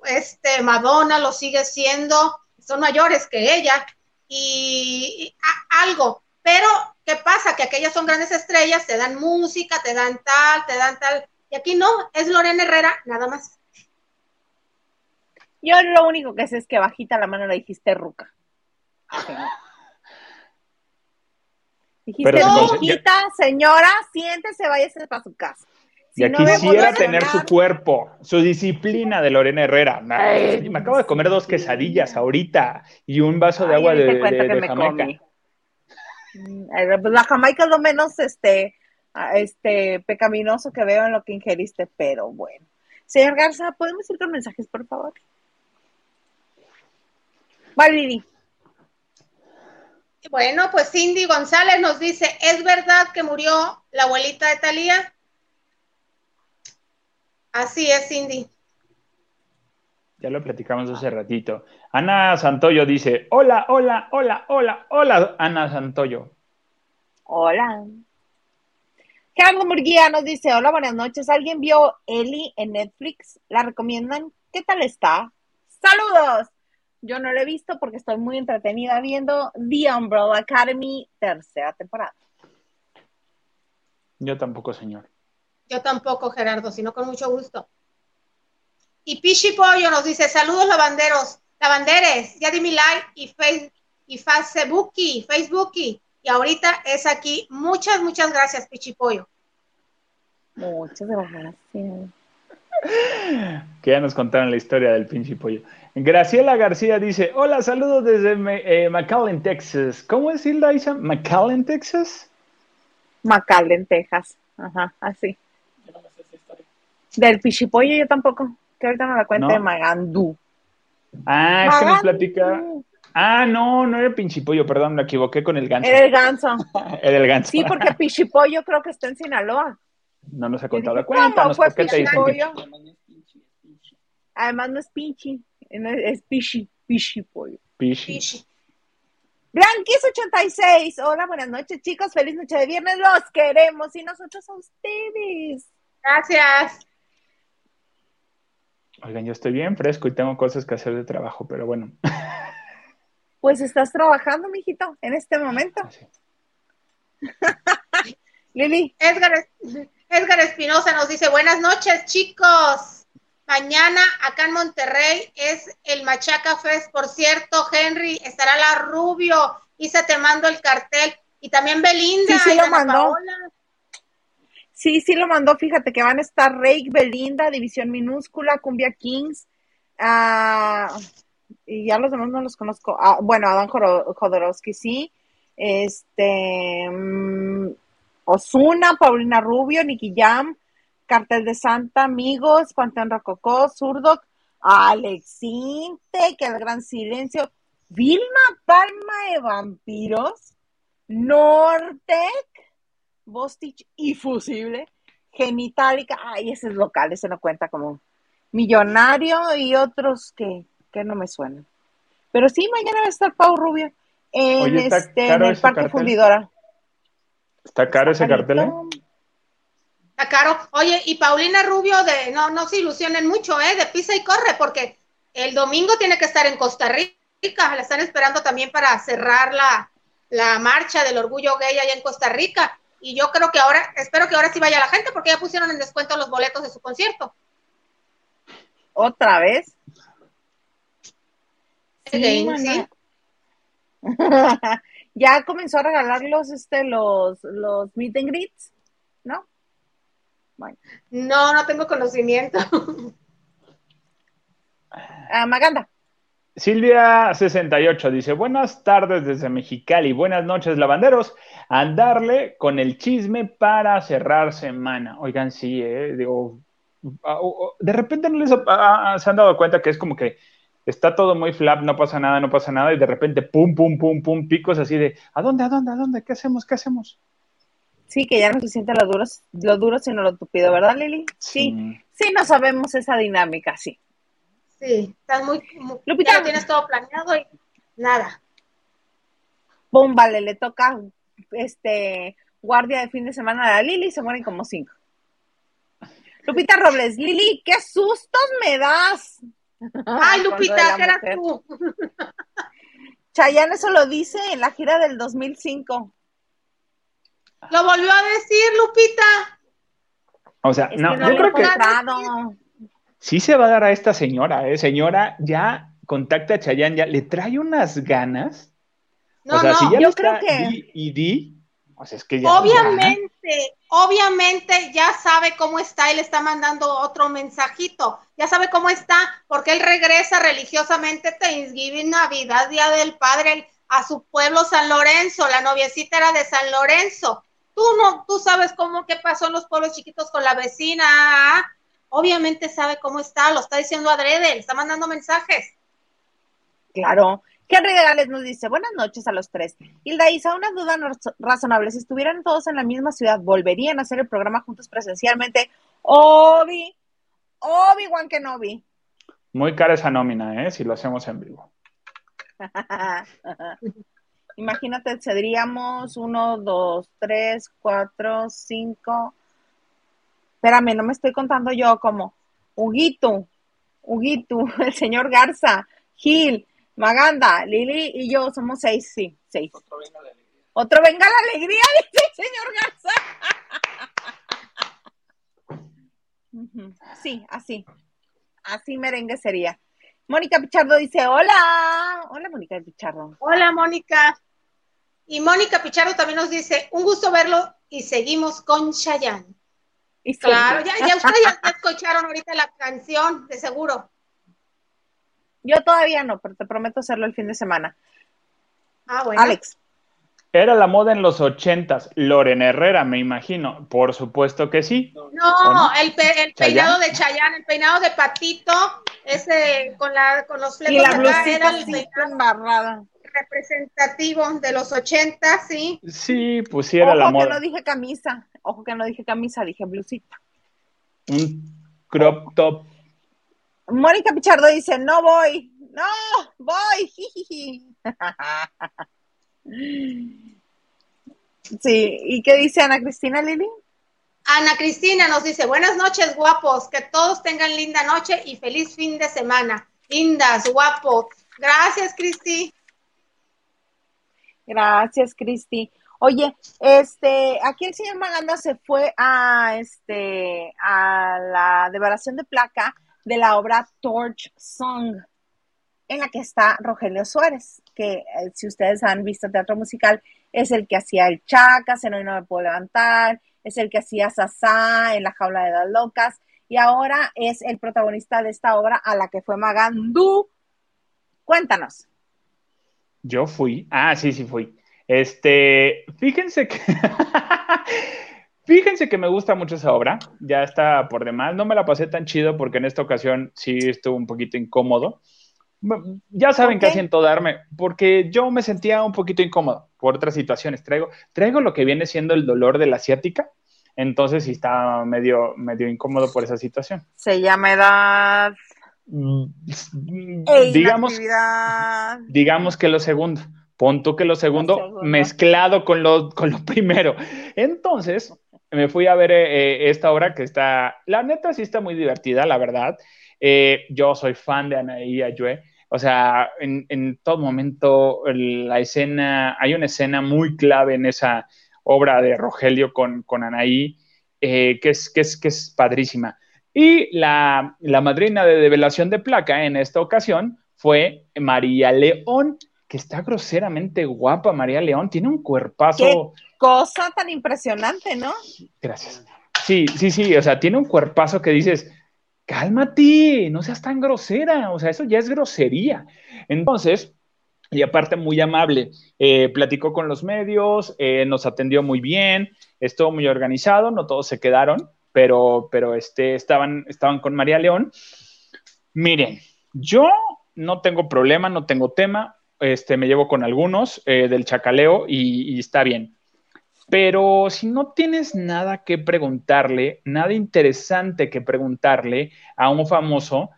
este Madonna lo sigue siendo, son mayores que ella y, algo, pero ¿qué pasa? Que aquellas son grandes estrellas, te dan música, te dan tal, te dan tal, y aquí no, es Lorena Herrera, nada más. Yo lo único que sé es que bajita la mano le dijiste ruca. Dijiste, Pero entonces, viejita, señora, siéntese, váyase para su casa. Si Ya no quisiera tener su cuerpo, su disciplina de Lorena Herrera. Ay, me acabo de comer dos quesadillas ahorita y un vaso de agua de, de- de Jamaica. Mm, eh, pues La Jamaica es lo menos este, ah, este pecaminoso que veo en lo que ingeriste, pero bueno. Señor Garza, ¿podemos ir con mensajes, por favor? Valiri, Bueno, pues Cindy González nos dice, ¿es verdad que murió la abuelita de Talía? Así es, Cindy. Ya lo platicamos hace ratito. Ana Santoyo dice, hola, hola, hola, hola, hola, Ana Santoyo. hola. Gerardo Murguía nos dice, hola, buenas noches. ¿Alguien vio Eli en Netflix? ¿La recomiendan? ¿Qué tal está? ¡Saludos! Yo no la he visto porque estoy muy entretenida viendo The Umbrella Academy, tercera temporada. Yo tampoco, señor. Yo tampoco, Gerardo, sino con mucho gusto. Y Pichi Pollo nos dice, saludos lavanderos, lavanderes, ya di mi like y, face, y Facebook, Facebook, y ahorita es aquí. Muchas, muchas gracias, Pichi Pollo. Muchas gracias. Que ya nos contaron la historia del pinche pollo. Graciela García dice, hola, saludos desde Me- eh, McAllen, Texas. ¿Cómo es Hilda Isa? ¿McAllen, Texas? McAllen, Texas. Ajá, así. Del pichipollo yo tampoco, que ahorita no la cuenta ¿No? de Magandú. Ah, es que nos platica... Ah, no, no era pinche pollo, perdón, me equivoqué con el ganso. Era el ganso. [LAUGHS] Era el ganso. Sí, porque pichipollo creo que está en Sinaloa. No nos ha contado. dije, Cuéntanos, ¿cómo ¿por fue dicen pichipollo? Además no es pinchi, no es es pichi, pichipollo. Pichi. Pichi. Blanquis86, hola, buenas noches chicos, feliz noche de viernes, los queremos y nosotros a ustedes. Gracias. Oigan, yo estoy bien fresco y tengo cosas que hacer de trabajo, pero bueno. [LAUGHS] Pues estás trabajando, mijito, en este momento. Así. [LAUGHS] Edgar, Lili, Edgar Espinosa nos dice, buenas noches, chicos. Mañana acá en Monterrey es el Machaca Fest. Por cierto, Henry, estará la Rubio. Isa, te mando el cartel. Y también Belinda Sí, sí lo mandó. Paola. sí, sí lo mandó, fíjate que van a estar Rake, Belinda, División Minúscula, Cumbia Kings, ah, y ya los demás no los conozco. Ah, bueno, Adán Jodorowsky, sí. Este, mm, Osuna, Paulina Rubio, Nicky Jam, Cartel de Santa, Amigos, Panteón Rococó, Zurdo, Alex Intec, El Gran Silencio, Vilma Palma de Vampiros, Nortec, Bostich y Fusible, Genitalica, ay, ese es local, ese no cuenta como Millonario y otros que, que no me suenan. Pero sí, mañana va a estar Pau Rubio en, Oye, este, en el Parque cartel. Fundidora. ¿Está caro ese cartel? eh? Está caro. Oye, y Paulina Rubio, de no, no se ilusionen mucho, ¿eh? De pisa y corre, porque el domingo tiene que estar en Costa Rica. La están esperando también para cerrar la, la marcha del orgullo gay allá en Costa Rica. Y yo creo que ahora, espero que ahora sí vaya la gente, porque ya pusieron en descuento los boletos de su concierto. ¿Otra vez? ¿sí? [LAUGHS] ya comenzó a regalar los, este, los, los meet and greets. Bueno. No, no tengo conocimiento. [LAUGHS] Ah, Maganda. Silvia68 dice, buenas tardes desde Mexicali, buenas noches lavanderos, andarle con el chisme para cerrar semana. Oigan, sí, eh, digo, ah, de repente no les se han dado cuenta que es como que está todo muy flap, no pasa nada, no pasa nada, y de repente pum, pum, pum, pum, picos así de, ¿a dónde, a dónde, a dónde? ¿Qué hacemos? ¿Qué hacemos? Sí, que ya no se siente lo duro, lo duro sino lo tupido, ¿verdad, Lili? Sí, sí, no sabemos esa dinámica, sí. Sí, estás muy, Lupita, tienes todo planeado y nada. Bomba, le toca este guardia de fin de semana a la Lili y se mueren como cinco. Lupita Robles, Lili, qué sustos me das. Ay, Lupita, ¿qué eras tú? Chayanne eso lo dice en la gira del 2005. Lo volvió a decir, Lupita. O sea, no, yo creo que sí se va a dar a esta señora, ¿eh? Señora, ya contacta a Chayanne, ya le trae unas ganas. No, o sea, no, si ya yo creo que... y di, o sea, es que ya obviamente, obviamente ya sabe cómo está y le está mandando otro mensajito. Ya sabe cómo está, porque él regresa religiosamente Thanksgiving, Navidad, Día del Padre, a su pueblo San Lorenzo. La noviecita era de San Lorenzo. Tú no, tú sabes cómo qué pasó en los pueblos chiquitos con la vecina. Obviamente sabe cómo está, lo está diciendo adrede, le está mandando mensajes. Claro. ¿Qué regales nos dice? Buenas noches a los tres. Hilda Isa, una duda razonable. Si estuvieran todos en la misma ciudad, ¿volverían a hacer el programa juntos presencialmente? Obi, Obi Juan Kenobi. Muy cara esa nómina, ¿eh? Si lo hacemos en vivo. [LAUGHS] Imagínate, seríamos uno, dos, tres, cuatro, cinco. Espérame, no me estoy contando yo como Huguito, Huguito, [LAUGHS] el señor Garza, Gil, Maganda, Lili y yo somos seis, sí, seis. Otro venga la alegría. Otro venga la alegría, [LAUGHS] dice el señor Garza. [LAUGHS] Sí, así. Así merengue sería. Mónica Pichardo dice, hola. Hola, Mónica Pichardo. Hola, Mónica. Y Mónica Pichardo también nos dice, un gusto verlo y seguimos con Chayanne. Y claro, ya, ya ustedes ya escucharon ahorita la canción, de seguro. Yo todavía no, pero te prometo hacerlo el fin de semana. Ah, bueno. Alex. Era la moda en los ochentas. Lorena Herrera, me imagino. Por supuesto que sí. No, el, peinado de Chayán, el peinado de Patito, ese con, la, con los flecos acá, era el peinado representativo de los ochentas, sí. Sí, pusiera la moda. Ojo que no dije camisa. Ojo que no dije camisa, dije blusita. Un crop top. Mónica Pichardo dice, no voy, no, voy. [LAUGHS] Sí, ¿y qué dice Ana Cristina Lili? Ana Cristina nos dice, buenas noches, guapos, que todos tengan linda noche y feliz fin de semana. Lindas, guapos. Gracias, Cristi. Gracias, Cristi. Oye, este, aquí el señor Maganda se fue a este a la devaluación de placa de la obra Torch Song, en la que está Rogelio Suárez, que eh, si ustedes han visto teatro musical, es el que hacía el Chacas en Hoy No Me Puedo Levantar, es el que hacía Sasá en La Jaula de las Locas, y ahora es el protagonista de esta obra a la que fue Magandú. Cuéntanos. Yo fui, ah, sí, sí fui. Este, fíjense que [LAUGHS] Fíjense que me gusta mucho esa obra, ya está por demás. No me la pasé tan chido porque en esta ocasión sí estuvo un poquito incómodo. Ya saben que siento darme, porque yo me sentía un poquito incómodo por otras situaciones. Traigo, traigo lo que viene siendo el dolor de la asiática, entonces sí está medio, medio incómodo por esa situación. Se llama edad. Mm, digamos, digamos que lo segundo. Punto que lo segundo, mezclado con lo, con lo [LAUGHS] primero. Entonces, me fui a ver eh, eh, esta obra que está, la neta sí está muy divertida, la verdad. Eh, yo soy fan de Anaí Ayue. O sea, en, en, todo momento la escena, hay una escena muy clave en esa obra de Rogelio con, con Anaí, que, es, que, es, que es padrísima. Y la, la madrina de develación de placa en esta ocasión fue María León, que está groseramente guapa, María León, tiene un cuerpazo cosa tan impresionante, ¿no? Gracias. Sí, sí, sí, o sea, tiene un cuerpazo que dices, cálmate, no seas tan grosera, o sea, eso ya es grosería. Entonces, y aparte muy amable, eh, platicó con los medios, eh, nos atendió muy bien, estuvo muy organizado, no todos se quedaron, pero, pero este, estaban, estaban con María León. Miren, yo no tengo problema, no tengo tema, este, me llevo con algunos eh, del chacaleo y, y está bien. Pero si no tienes nada que preguntarle, nada interesante que preguntarle a un famoso,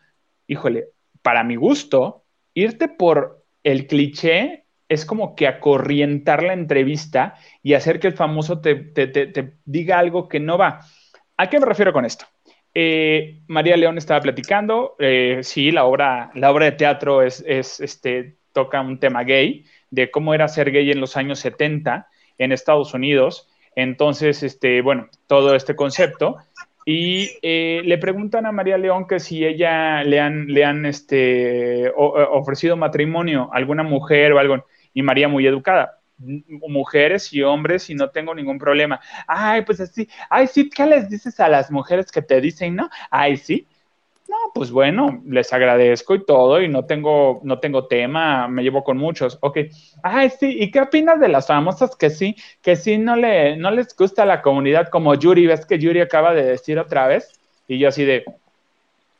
híjole, para mi gusto, irte por el cliché es como que acorrientar la entrevista y hacer que el famoso te, diga algo que no va. ¿A qué me refiero con esto? Eh, María León estaba platicando, eh, sí, la obra, la obra de teatro es, este, toca un tema gay, de cómo era ser gay en los años 70 en Estados Unidos. Entonces, este, bueno, todo este concepto. Y eh, le preguntan a María León que si ella le han, le han este, ofrecido matrimonio a alguna mujer o algo, y María muy educada, mujeres y hombres y no tengo ningún problema. Ay, pues así, ay, sí, ¿qué les dices a las mujeres que te dicen, no? Ay, sí, no, pues bueno, les agradezco y todo, y no tengo, no tengo tema, me llevo con muchos. Ok. Ay, sí, ¿y qué opinas de las famosas que sí, que sí no, le, no les gusta la comunidad como Yuri? ¿Ves que Yuri acaba de decir otra vez? Y yo así de,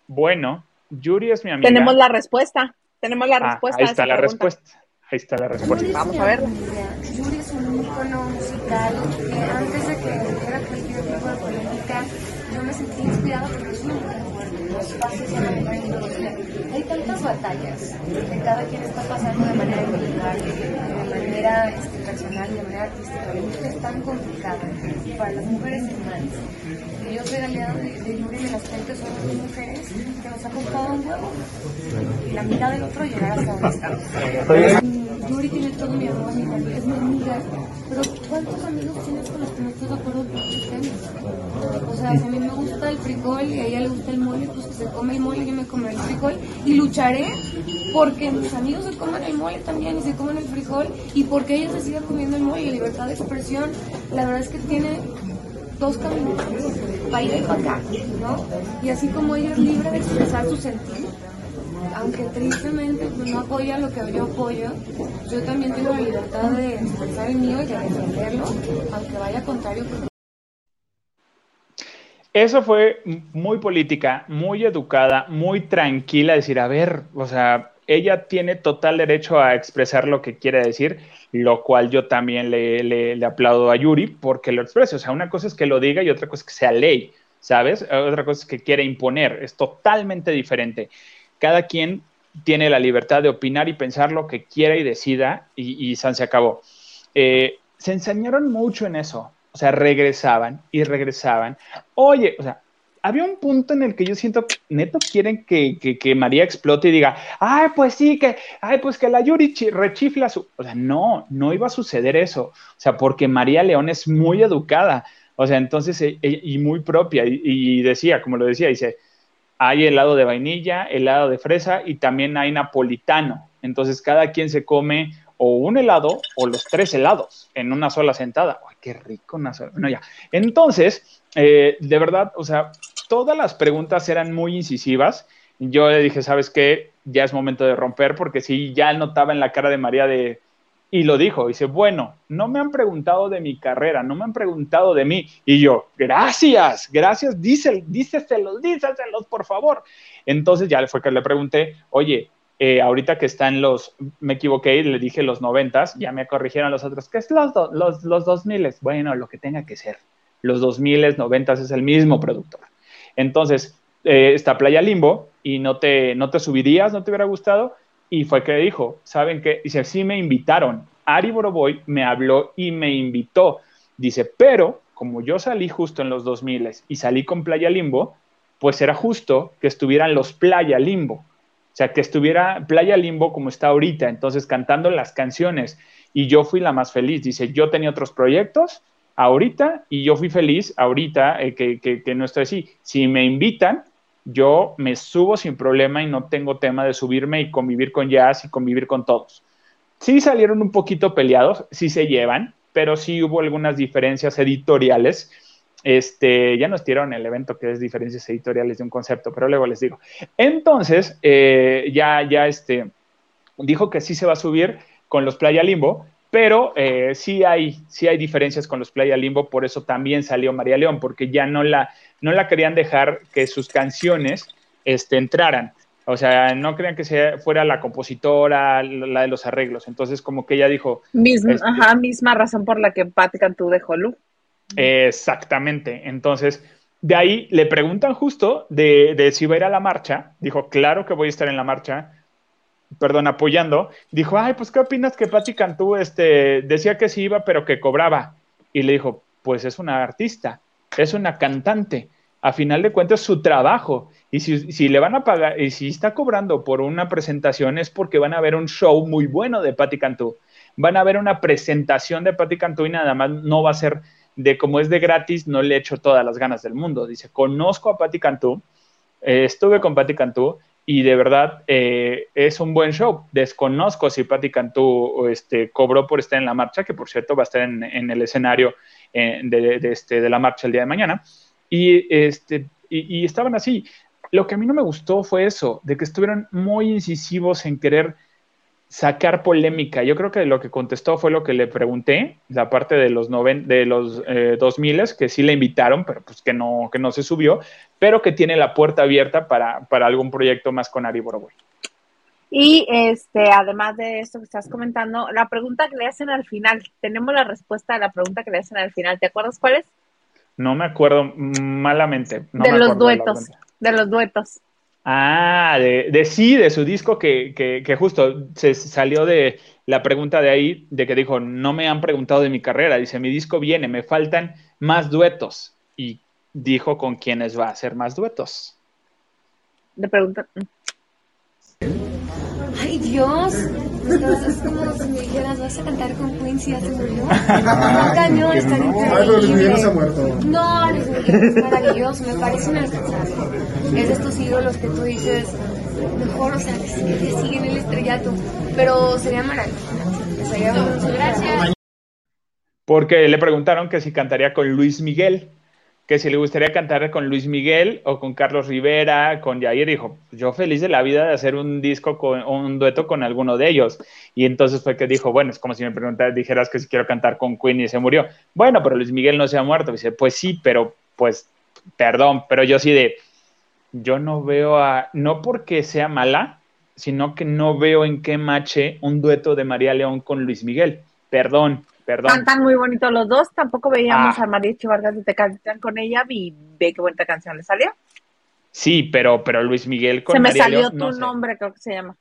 bueno, Yuri es mi amiga. Tenemos la respuesta, tenemos la ah, respuesta. Ahí está la respuesta. Ahí está la respuesta. Vamos a ver. Yuri es un ícono musical que antes de que hubiera cualquier tipo de política, yo me sentí inspirada porque es una hay tantas batallas que cada quien está pasando de manera individual, manera este, personal, de manera artística. La música es tan complicada para las mujeres y más. Yo soy aliada de, de Yuri en el aspecto somos dos mujeres que nos ha costado un huevo y la mitad del otro llegar hasta donde estamos. Yuri tiene todo mi amor, mi familia es mi amiga, pero ¿cuántos amigos tienes con los que no estás de acuerdo con tus? O sea, si a mí me gusta el frijol y a ella le gusta el mole, pues que se come el mole y yo me comeré el frijol y lucharé porque mis amigos se coman el mole también y se coman el frijol y porque ella se siga comiendo el y libertad de expresión, la verdad es que tiene dos caminos, para ir y para acá, ¿no? Y así como ella es libre de expresar su sentir, aunque tristemente pues, no apoya lo que yo apoyo, yo también tengo la libertad de expresar el mío y de defenderlo, aunque vaya contrario. Eso fue muy política, muy educada, muy tranquila, decir, a ver, o sea, ella tiene total derecho a expresar lo que quiere decir, lo cual yo también le, aplaudo a Yuri porque lo exprese. O sea, una cosa es que lo diga y otra cosa es que sea ley, ¿sabes? Otra cosa es que quiere imponer, es totalmente diferente cada quien tiene la libertad de opinar y pensar lo que quiera y decida y, se acabó. Eh, se enseñaron mucho en eso, o sea, regresaban y regresaban. Oye, o sea, había un punto en el que yo siento que neto quieren que, que, María explote y diga, ay, pues sí, que, ay, pues que la Yuri rechifla su... O sea, no, no iba a suceder eso. O sea, porque María León es muy educada. O sea, entonces, e, e, y muy propia. y decía, como lo decía, dice, hay helado de vainilla, helado de fresa y también hay napolitano. Entonces cada quien se come o un helado o los tres helados en una sola sentada. ¡Ay, qué rico! Una sola... Bueno, ya. Entonces, eh, de verdad, o sea, todas las preguntas eran muy incisivas. Yo le dije, ¿sabes qué? Ya es momento de romper porque sí, ya notaba en la cara de María de, y lo dijo, dice, bueno, no me han preguntado de mi carrera, no me han preguntado de mí. Y yo, gracias, gracias, díselos, díceselos, díceselos, por favor. Entonces ya fue que le pregunté, oye, eh, ahorita que está en los, me equivoqué le dije los noventas, ya me corrigieron los otros, ¿qué es los, los, los dos miles? Bueno, lo que tenga que ser. Los dos miles, noventas es el mismo productor. Entonces, eh, está Playa Limbo y no te, no te subirías, no te hubiera gustado. Y fue que dijo, ¿saben qué? Dice, sí me invitaron. Ari Boroboy me habló y me invitó. Dice, pero como yo salí justo en los 2000 y salí con Playa Limbo, pues era justo que estuvieran los Playa Limbo. O sea, que estuviera Playa Limbo como está ahorita, entonces cantando las canciones. Y yo fui la más feliz. Dice, yo tenía otros proyectos ahorita y yo fui feliz ahorita eh, que, que, no estoy así. Si me invitan, yo me subo sin problema y no tengo tema de subirme y convivir con jazz y convivir con todos. Sí salieron un poquito peleados, sí se llevan, pero sí hubo algunas diferencias editoriales este, ya nos tiraron el evento que es diferencias editoriales de un concepto, pero luego les digo. Entonces, eh, ya, ya este, dijo que sí se va a subir con los Playa Limbo, pero eh, sí, hay, sí hay diferencias con los Playa Limbo, por eso también salió María León, porque ya no la, no la querían dejar que sus canciones este, entraran. O sea, no crean que sea, fuera la compositora, la de los arreglos. Entonces, como que ella dijo. Misma, este, ajá, misma razón por la que Patti Cantú dejó Lu. Exactamente. Entonces, de ahí le preguntan justo de, de, si va a ir a la marcha. Dijo, claro que voy a estar en la marcha. Perdón, apoyando. Dijo, ay, pues, ¿qué opinas que Patti Cantú este, decía que sí iba, pero que cobraba? Y le dijo, pues es una artista, es una cantante. A final de cuentas, su trabajo. Y si, si, le van a pagar, y si está cobrando por una presentación, es porque van a ver un show muy bueno de Patti Cantú. Van a ver una presentación de Patti Cantú y nada más no va a ser de como es de gratis, no le echo todas las ganas del mundo. Dice, conozco a Patti Cantú, eh, estuve con Patti Cantú y de verdad eh, es un buen show. Desconozco si Patti Cantú este, cobró por estar en la marcha, que por cierto va a estar en, en el escenario eh, de, este, de la marcha el día de mañana. Y, este, y estaban así. Lo que a mí no me gustó fue eso, de que estuvieron muy incisivos en querer sacar polémica. Yo creo que lo que contestó fue lo que le pregunté, la parte de los, noven, de los eh, 2000, que sí le invitaron, pero pues que no, que no se subió, pero que tiene la puerta abierta para, para algún proyecto más con Ari Boroboy. Y este, además de esto que estás comentando, la pregunta que le hacen al final, tenemos la respuesta a la pregunta que le hacen al final. ¿Te acuerdas cuál es? No me acuerdo malamente. No de me los duetos, de los duetos. Ah, de, de sí, de su disco que, que, que justo se salió de la pregunta de ahí, de que dijo, no me han preguntado de mi carrera, dice, mi disco viene, me faltan más duetos. Y dijo con quiénes va a hacer más duetos. Le preguntan. Ay, Dios. Entonces, como si me dijeras, ¿vas a cantar con Quincy? ¿Ya se murió? No, cañón, está no se ha muerto. No, Luis Miguel es maravilloso, me parece inalcanzable. Es de estos ídolos que tú dices, mejor, o sea, que, siguen el estrellato. Pero sería maravilloso. Sería Gracias. Porque le preguntaron que si cantaría con Luis Miguel, que si le gustaría cantar con Luis Miguel o con Carlos Rivera, con Jair, dijo, yo feliz de la vida de hacer un disco con un dueto con alguno de ellos. Y entonces fue que dijo, bueno, es como si me preguntaras, dijeras que si quiero cantar con Queen y se murió. Bueno, pero Luis Miguel no se ha muerto. dice, pues sí, pero pues, perdón, pero yo sí de, yo no veo a, no porque sea mala, sino que no veo en qué mache un dueto de María León con Luis Miguel. Perdón, perdón. Cantan muy bonitos los dos. Tampoco veíamos Ah. a Mariachi Vargas y te cantan con ella y ve qué buena canción le salió. Sí, pero, pero Luis Miguel con Se me María salió León, tu no sé. nombre, creo que se llama.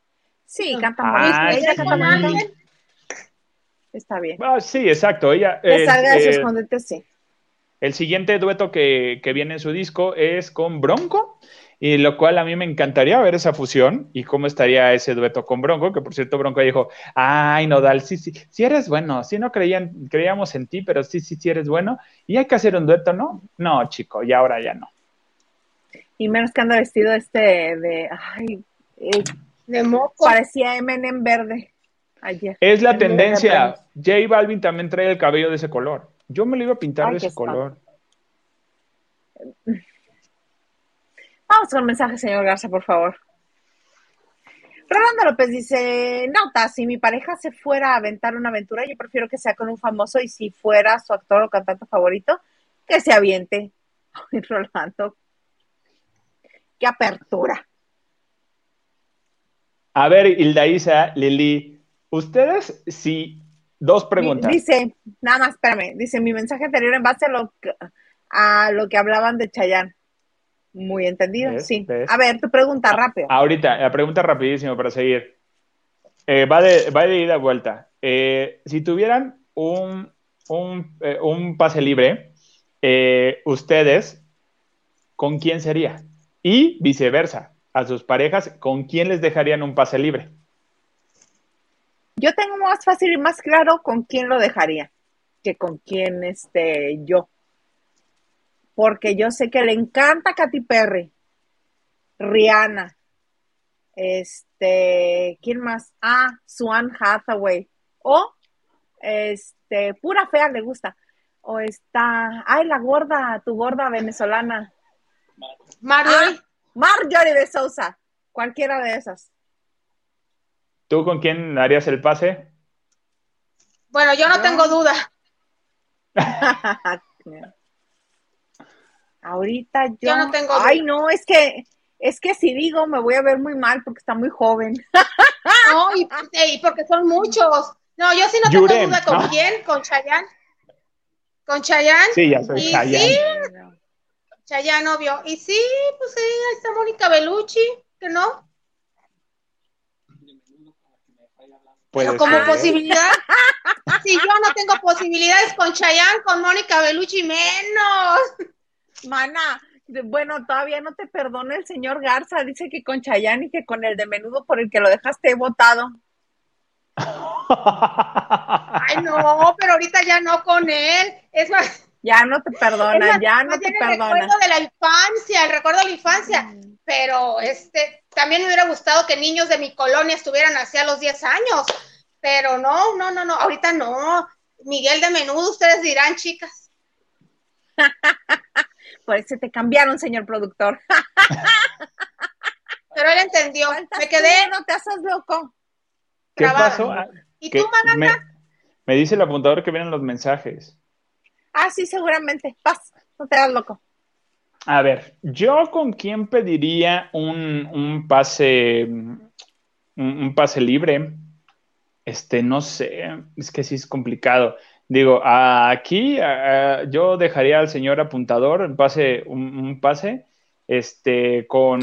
Sí, Ah. canta Ah, bonito. Ella sí. canta bonito. Está bien. Ah, sí, exacto. Ella, Que eh, salga de eh, sus sí. el siguiente dueto que, que viene en su disco es con Bronco, y lo cual a mí me encantaría ver esa fusión y cómo estaría ese dueto con Bronco, que por cierto Bronco dijo, ay Nodal, sí, sí, sí eres bueno, sí no creían, creíamos en ti, pero sí, sí, sí eres bueno, y hay que hacer un dueto, ¿no? No, chico, y ahora ya no. Y menos que anda vestido este de. Ay, eh, De moco. parecía Eminem verde ayer. Es la tendencia. J Balvin también trae el cabello de ese color. Yo me lo iba a pintar Ay, de ese color. [LAUGHS] Vamos con mensaje, señor Garza, por favor. Rolando López dice, nota, si mi pareja se fuera a aventar una aventura, yo prefiero que sea con un famoso y si fuera su actor o cantante favorito, que se aviente. [LAUGHS] Ay, Rolando, qué apertura. A ver, Hilda Isa, Lili, ustedes sí, dos preguntas. Dice, nada más, espérame, dice mi mensaje anterior en base a lo que, a lo que hablaban de Chayán. Muy entendido, ¿Ves? sí. ¿Ves? A ver, tu pregunta, rápido. Ahorita, la pregunta rapidísimo para seguir. Eh, va, de, va de ida a vuelta. Eh, si tuvieran un, un, eh, un pase libre, ustedes, ¿con quién sería? Y viceversa, a sus parejas, ¿con quién les dejarían un pase libre? Yo tengo más fácil y más claro con quién lo dejaría que con quién este, yo. Porque yo sé que le encanta Katy Perry, Rihanna, este, ¿quién más? Ah, Swan Hathaway. O, este, pura fea le gusta. o está, ay, la gorda, tu gorda venezolana. Marjorie. Ah, Marjorie de Sousa, cualquiera de esas. ¿Tú con quién harías el pase? Bueno, yo no tengo duda. [LAUGHS] Ahorita yo, Yo no tengo ay, no, es que, es que si digo me voy a ver muy mal porque está muy joven. [LAUGHS] No, y, y porque son muchos. No, yo sí no tengo Yurem, duda con ¿no? quién, con Chayanne. Con Chayanne. Sí, ya soy Y Chayanne. sí, Chayanne, obvio. Y sí, pues sí, ahí está Mónica Bellucci, que no. Pero como ser. posibilidad, [LAUGHS] si yo no tengo posibilidades con Chayanne, con Mónica Bellucci menos. Mana, bueno, todavía no te perdona el señor Garza, dice que con Chayanne y que con el de menudo por el que lo dejaste votado. [LAUGHS] Ay, no, pero ahorita ya no con él. Es más, Ya no te perdona, más, ya no te bien el perdona. recuerdo de la infancia, el recuerdo de la infancia. Pero este, también me hubiera gustado que niños de mi colonia estuvieran así a los 10 años. Pero no, no, no, no, ahorita no. Miguel de menudo, ustedes dirán, chicas. [LAUGHS] Por eso te cambiaron, señor productor. [LAUGHS] Pero él entendió. Me quedé. no te haces loco. ¿Qué pasó? Ah, ¿Y tú, Maganda? me, me dice el apuntador que vienen los mensajes. Ah, sí, seguramente. Paz, no te hagas loco. A ver, yo con quién pediría un, un pase, un, un pase libre. Este, no sé, es que sí es complicado. Digo, aquí ah, yo dejaría al señor apuntador un pase, un, un pase, este, con,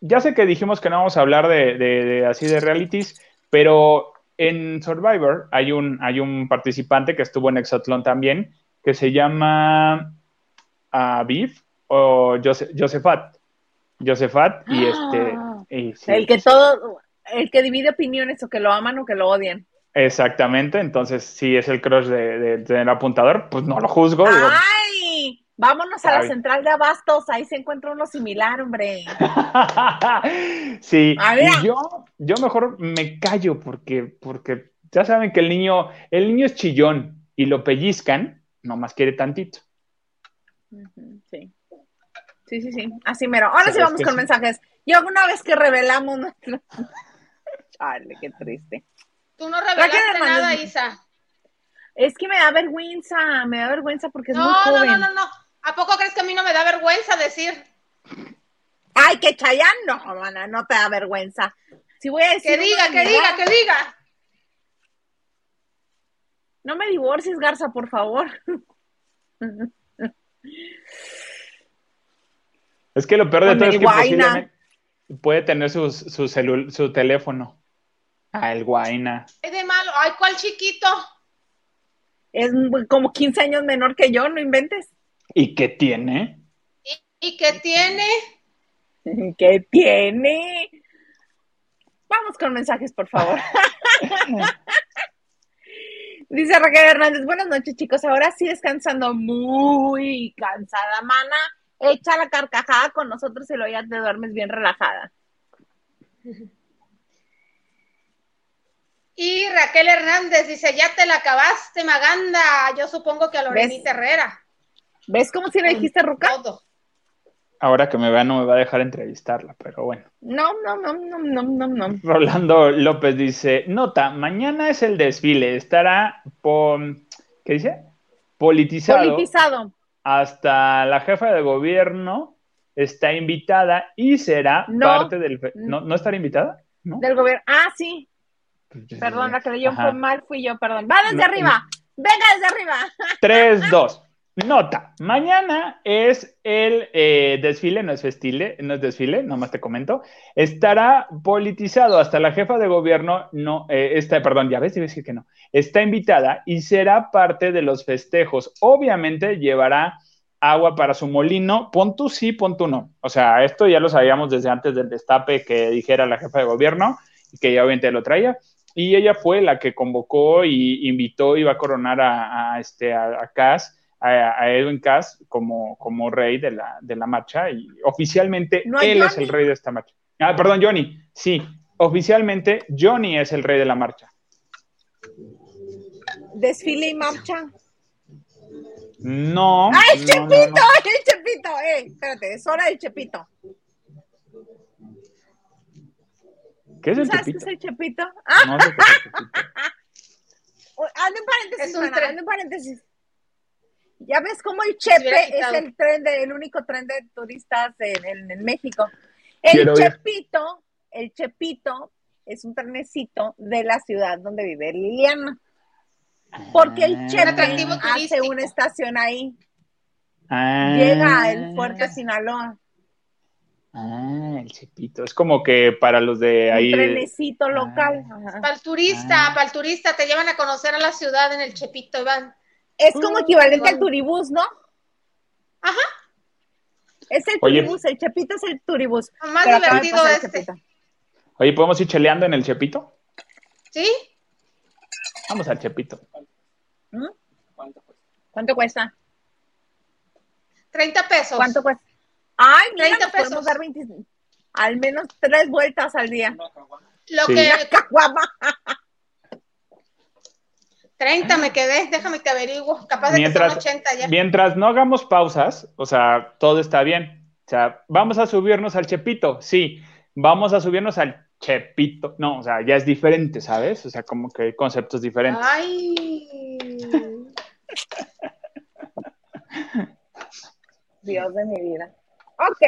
ya sé que dijimos que no vamos a hablar de, de- de así de realities, pero en Survivor hay un, hay un participante que estuvo en Exatlón también, que se llama Aviv o Jose- Josefat. Josefat y este... y sí, el que todo, el que divide opiniones o que lo aman o que lo odian. Exactamente, entonces si es el crush de, de- apuntador, pues no lo juzgo. digo, ¡Ay! Vámonos a la Ay. central de abastos, ahí se encuentra uno similar, hombre. [LAUGHS] sí, A ver. y yo, yo mejor me callo porque, porque ya saben que el niño, el niño es chillón y lo pellizcan, nomás quiere tantito. Sí. Sí, sí, sí. Así mero. Ahora sí ¿Sabes vamos con sí? mensajes. Yo una vez que revelamos nuestro. [LAUGHS] Chale, qué triste. Tú no revelaste Hernández. nada, Isa. Es que me da vergüenza, me da vergüenza porque es No, muy no, joven. no, no, no. ¿A poco crees que a mí no me da vergüenza decir? Ay, que Chayanne, no, mana, no te da vergüenza. Si voy a decir Que diga, que diga, que diga. No me divorcies, Garza, por favor. Es que lo peor de Con todo es que posiblemente puede tener sus- su, celu- su teléfono. Ah, el guaina. Es de malo. Ay, ¿cuál chiquito? Es como 15 años menor que yo, no inventes. ¿Y qué tiene? ¿Y, y qué tiene? ¿Qué tiene? Vamos con mensajes, por favor. [LAUGHS] Dice Raquel Hernández, buenas noches chicos, ahora sí descansando muy cansada, mana, echa la carcajada con nosotros y luego ya te duermes bien relajada. [LAUGHS] Y Raquel Hernández dice, ya te la acabaste, Maganda. Yo supongo que a Lorenita Herrera. ¿Ves cómo si le dijiste Ruca? Todo. Ahora que me vea no me va a dejar entrevistarla, pero bueno. No, no, no, no, no, no, no. Rolando López dice, nota, mañana es el desfile, estará, po- ¿qué dice? Politizado, Politizado. hasta la jefa de gobierno está invitada y será No. parte del... ¿No, ¿No estará invitada? ¿No? Del gobierno. Ah, sí, perdón, la que leyó fue mal, fui yo, perdón. Va desde No, arriba, venga desde arriba. [LAUGHS] 3, 2. Nota, mañana es el eh, desfile, no es festile, no es desfile, nomás te comento. Estará politizado hasta la jefa de gobierno, no, eh, está, perdón, ya ves, iba a decir que no. Está invitada y será parte de los festejos. Obviamente llevará agua para su molino, pon tú sí, pon tú no. O sea, esto ya lo sabíamos desde antes del destape que dijera la jefa de gobierno y que ya obviamente lo traía. Y ella fue la que convocó y invitó y va a coronar a, a este, a, a Cass, a, a Edwin Cass, como, como rey de la, de la marcha. Y oficialmente ¿No hay él es el rey de esta marcha. Ah, perdón, Johnny. Sí, oficialmente Johnny es el rey de la marcha. Desfile y marcha. No. ¡Ah, el no, Chepito! no, no. ¡El Chepito! ¡Eh! Espérate, es hora del Chepito. ¿Qué es ¿Tú el sabes qué chepito? es el Chepito? ¡Ah! No sé qué es el [LAUGHS] chepito. Hazle un paréntesis, Es un mana, tren. hazle un paréntesis. Ya ves cómo el Chepe es el tren de, el único tren de turistas en, en- en México. El Quiero ir. Chepito, el Chepito es un trenecito de la ciudad donde vive Liliana. Porque el Ah. Chepe hace una estación ahí. Ah. Llega al fuerte Sinaloa. Ah, el chepito. Es como que para los de ahí. Un trenecito local. Ah. Ajá. Para el turista, Ah. para el turista, te llevan a conocer a la ciudad en el Chepito, Iván. Es como Uh, equivalente al turibús, ¿no? Ajá. Es el Oye. turibús, el Chepito es el turibús. Más divertido este. Oye, ¿podemos ir cheleando en el chepito? ¿Sí? Vamos al chepito. ¿Mm? ¿Cuánto cuesta? 30 pesos. ¿Cuánto cuesta? Ay, mira, 30 nos podemos dar 20 al menos tres vueltas al día. Lo Sí. que [LAUGHS] Caguama. 30 me quedé, déjame te averiguo. Capaz de que Mientras, son 80 ya. mientras no hagamos pausas, o sea, todo está bien. O sea, vamos a subirnos al chepito, sí. Vamos a subirnos al chepito. No, o sea, ya es diferente, ¿sabes? O sea, como que hay conceptos diferentes. Ay. Dios de mi vida. Ok.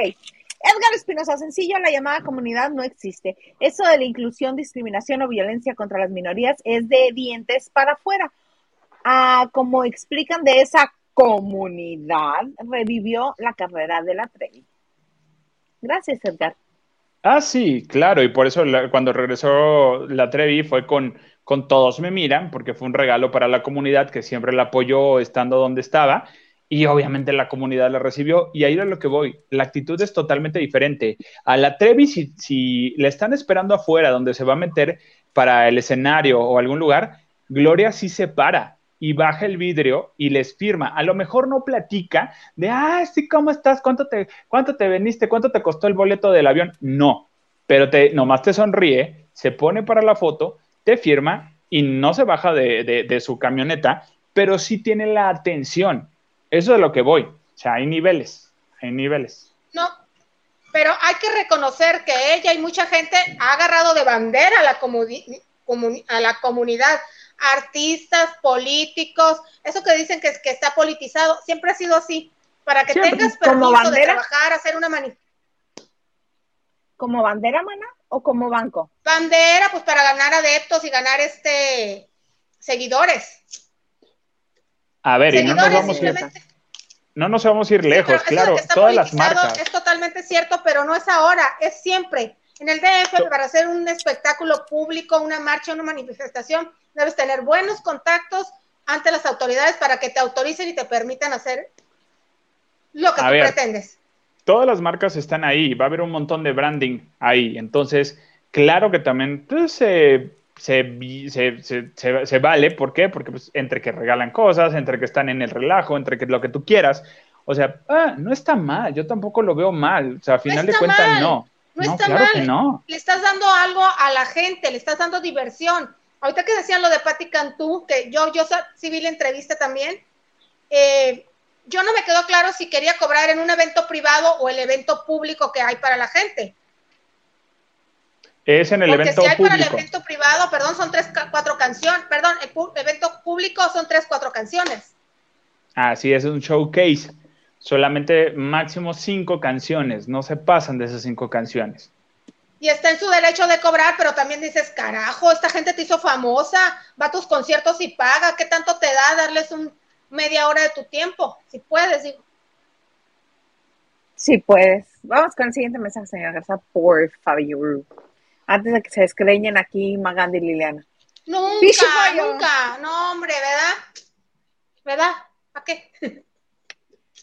Edgar Espinosa, sencillo, la llamada comunidad no existe. Eso de la inclusión, discriminación o violencia contra las minorías es de dientes para afuera. Ah, como explican de esa comunidad, revivió la carrera de la Trevi. Gracias, Edgar. Ah, sí, claro, y por eso cuando regresó la Trevi fue con, con Todos me miran, porque fue un regalo para la comunidad que siempre la apoyó estando donde estaba, y obviamente la comunidad la recibió, y ahí a lo que voy, la actitud es totalmente diferente. A la Trevi, si, si le están esperando afuera, donde se va a meter para el escenario o algún lugar, Gloria sí se para y baja el vidrio y les firma. A lo mejor no platica de, ah, sí, ¿cómo estás? ¿Cuánto te, cuánto te veniste? ¿Cuánto te costó el boleto del avión? No, pero te, nomás te sonríe, se pone para la foto, te firma y no se baja de, de- de su camioneta, pero sí tiene la atención. Eso es lo que voy. O sea, hay niveles, hay niveles. No, pero hay que reconocer que ella y mucha gente ha agarrado de bandera a la, comuni- comuni- a la comunidad, artistas, políticos, eso que dicen que, que está politizado, siempre ha sido así, para que Siempre, tengas permiso de trabajar, hacer una mani- ¿Como bandera, mana? ¿O como banco? bandera, pues para ganar adeptos y ganar este seguidores. A ver, y no nos vamos a ir, no nos vamos a ir lejos, claro, todas las marcas. Es totalmente cierto, pero no es ahora, es siempre. En el DF, para hacer un espectáculo público, una marcha, una manifestación, debes tener buenos contactos ante las autoridades para que te autoricen y te permitan hacer lo que A tú ver. pretendes. todas las marcas están ahí, va a haber un montón de branding ahí. Entonces, claro que también pues, se, se, vi- se- se- se- se vale. ¿Por qué? Porque pues, entre que regalan cosas, entre que están en el relajo, entre que lo que tú quieras. O sea, ah, no está mal, yo tampoco lo veo mal. O sea, a final de está cuentas, mal, no. No, está claro mal. que no. Le estás dando algo a la gente, le estás dando diversión. Ahorita que decían lo de Patti Cantú, que yo, yo sí vi la entrevista también, eh, yo no me quedó claro si quería cobrar en un evento privado o el evento público que hay para la gente. Es en el Porque evento si hay para el público. evento privado, perdón, son tres, cuatro canciones, perdón, el pu- evento público son tres, cuatro canciones. Así es, un showcase. Solamente máximo cinco canciones, no se pasan de esas cinco canciones. Y está en su derecho de cobrar, pero también dices, carajo, esta gente te hizo famosa, va a tus conciertos y paga, ¿qué tanto te da darles un media hora de tu tiempo? Si puedes, digo. Sí, puedes. Vamos con el siguiente mensaje, señora Garza, por favor. Antes de que se descreñen aquí Maganda y Liliana. Nunca, nunca. No, hombre, ¿verdad? ¿Verdad? ¿Para qué?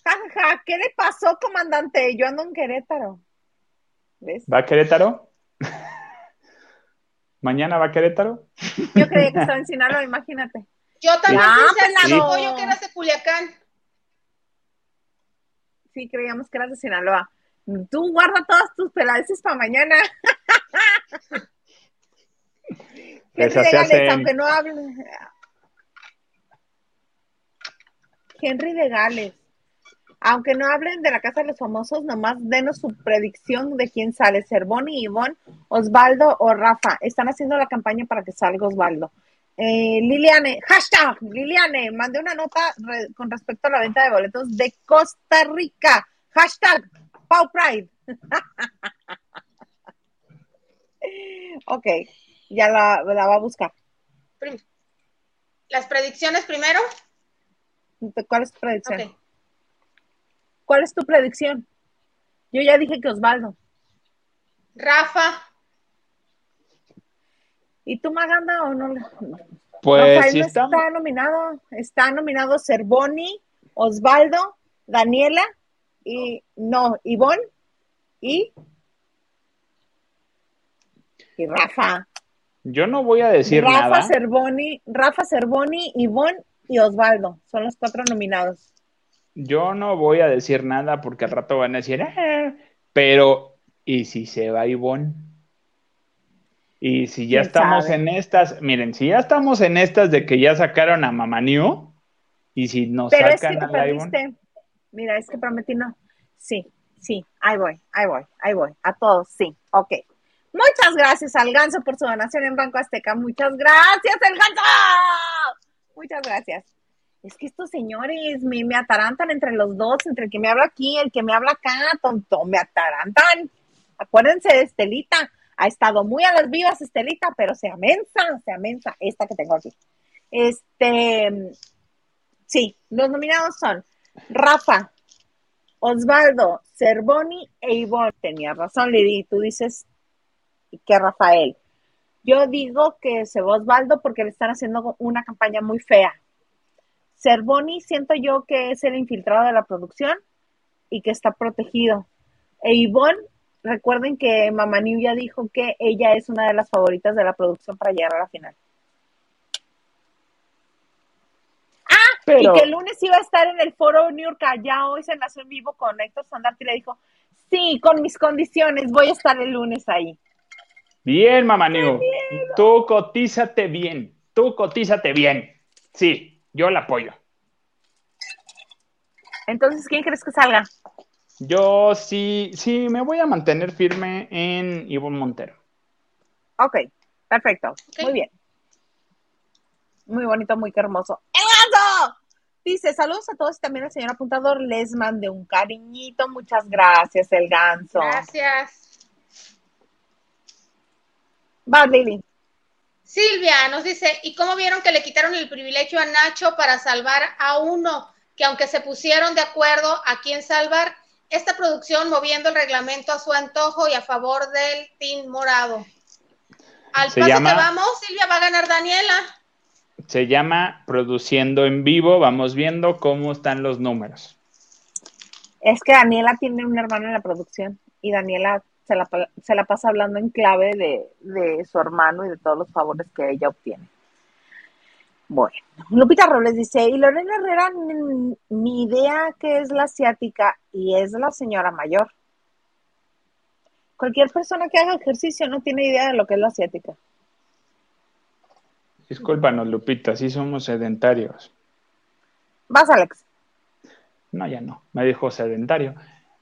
Ja, ja, ja, ¿qué le pasó, comandante? Yo ando en Querétaro. ¿Ves? ¿Va a Querétaro? [LAUGHS] ¿Mañana va a Querétaro? Yo creía que [LAUGHS] estaba en Sinaloa, imagínate. Yo también Ah, pensé así, pelado. pollo, que eras de Culiacán. Sí, creíamos que eras de Sinaloa. Tú guarda todas tus peladeces para mañana. [LAUGHS] Que Esas se regales, hacen. aunque no hablen. Henry de Gales. Aunque no hablen de la Casa de los Famosos, nomás denos su predicción de quién sale, Cervoni, Ivonne, Osvaldo o Rafa. Están haciendo la campaña para que salga Osvaldo. Eh, Liliane, hashtag Liliane, mandé una nota re- con respecto a la venta de boletos de Costa Rica. Hashtag Pau Pride. [LAUGHS] ok, ya la, la va a buscar. Las predicciones primero. ¿Cuál es tu predicción? ¿Cuál es tu predicción? Yo ya dije que Osvaldo. Rafa, ¿Y tú, Maganda, o no? Pues Rafael sí no estamos. está nominado. Está nominado Cervoni, Osvaldo, Daniela y no, Ivonne y y Rafa. Yo no voy a decir Rafa nada. Cervoni, Rafa Cervoni, Ivonne y Osvaldo. Son los cuatro nominados. Yo no voy a decir nada porque al rato van a decir, "Ah", pero ¿y si se va Ivonne? Y si ya ¿Quién estamos sabe? en estas, miren, si ya estamos en estas de que ya sacaron a Mamaniu, y si nos Pero es que sacan a la Ivonne, perdiste. Mira, es que prometí no. Sí, sí, ahí voy, ahí voy, ahí voy. A todos, sí, ok. Muchas gracias al Ganso por su donación en Banco Azteca. Muchas gracias, el Ganso. Muchas gracias. Es que estos señores me, atarantan entre los dos, entre el que me habla aquí, el que me habla acá, tonto, me atarantan. Acuérdense de Estelita. Ha estado muy a las vivas, Estelita, pero se amensa, se amensa esta que tengo aquí. Este, sí, los nominados son Rafa, Osvaldo, Cervoni e Ivonne. Tenías razón, Lili, tú dices que Rafael. Yo digo que se va Osvaldo porque le están haciendo una campaña muy fea. Cervoni siento yo que es el infiltrado de la producción y que está protegido. E Ivonne, recuerden que Mamaniu ya dijo que ella es una de las favoritas de la producción para llegar a la final. pero Y que el lunes iba a estar en el foro New York, ya hoy se enlazó en vivo con Héctor Sandarte y le dijo, sí, con mis condiciones, voy a estar el lunes ahí. Bien, Mamaniu, tú cotízate bien, tú cotízate bien. Sí, yo la apoyo. Entonces, ¿quién crees que salga? Yo sí, sí, me voy a mantener firme en Ivonne Montero. Ok, perfecto, muy bien. Muy bonito, muy hermoso. ¡El ganso! Dice, saludos a todos y también al señor apuntador. Les mandé un cariñito. Muchas gracias, el ganso. gracias. Va, Lili. Silvia nos dice, ¿y cómo vieron que le quitaron el privilegio a Nacho para salvar a uno? Que aunque se pusieron de acuerdo a quién salvar, esta producción moviendo el reglamento a su antojo y a favor del Team Morado. Al Se llama- que vamos, Silvia va a ganar Daniela. Se llama Produciendo en Vivo. Vamos viendo cómo están los números. Es que Daniela tiene un hermano en la producción y Daniela se la, se la pasa hablando en clave de, de su hermano y de todos los favores que ella obtiene. Bueno, Lupita Robles dice, y Lorena Herrera ni, ni idea que es la asiática y es la señora mayor. Cualquier persona que haga ejercicio no tiene idea de lo que es la asiática. Discúlpanos, Lupita, sí somos sedentarios. Vas, Alex. No, ya no, me dijo sedentario.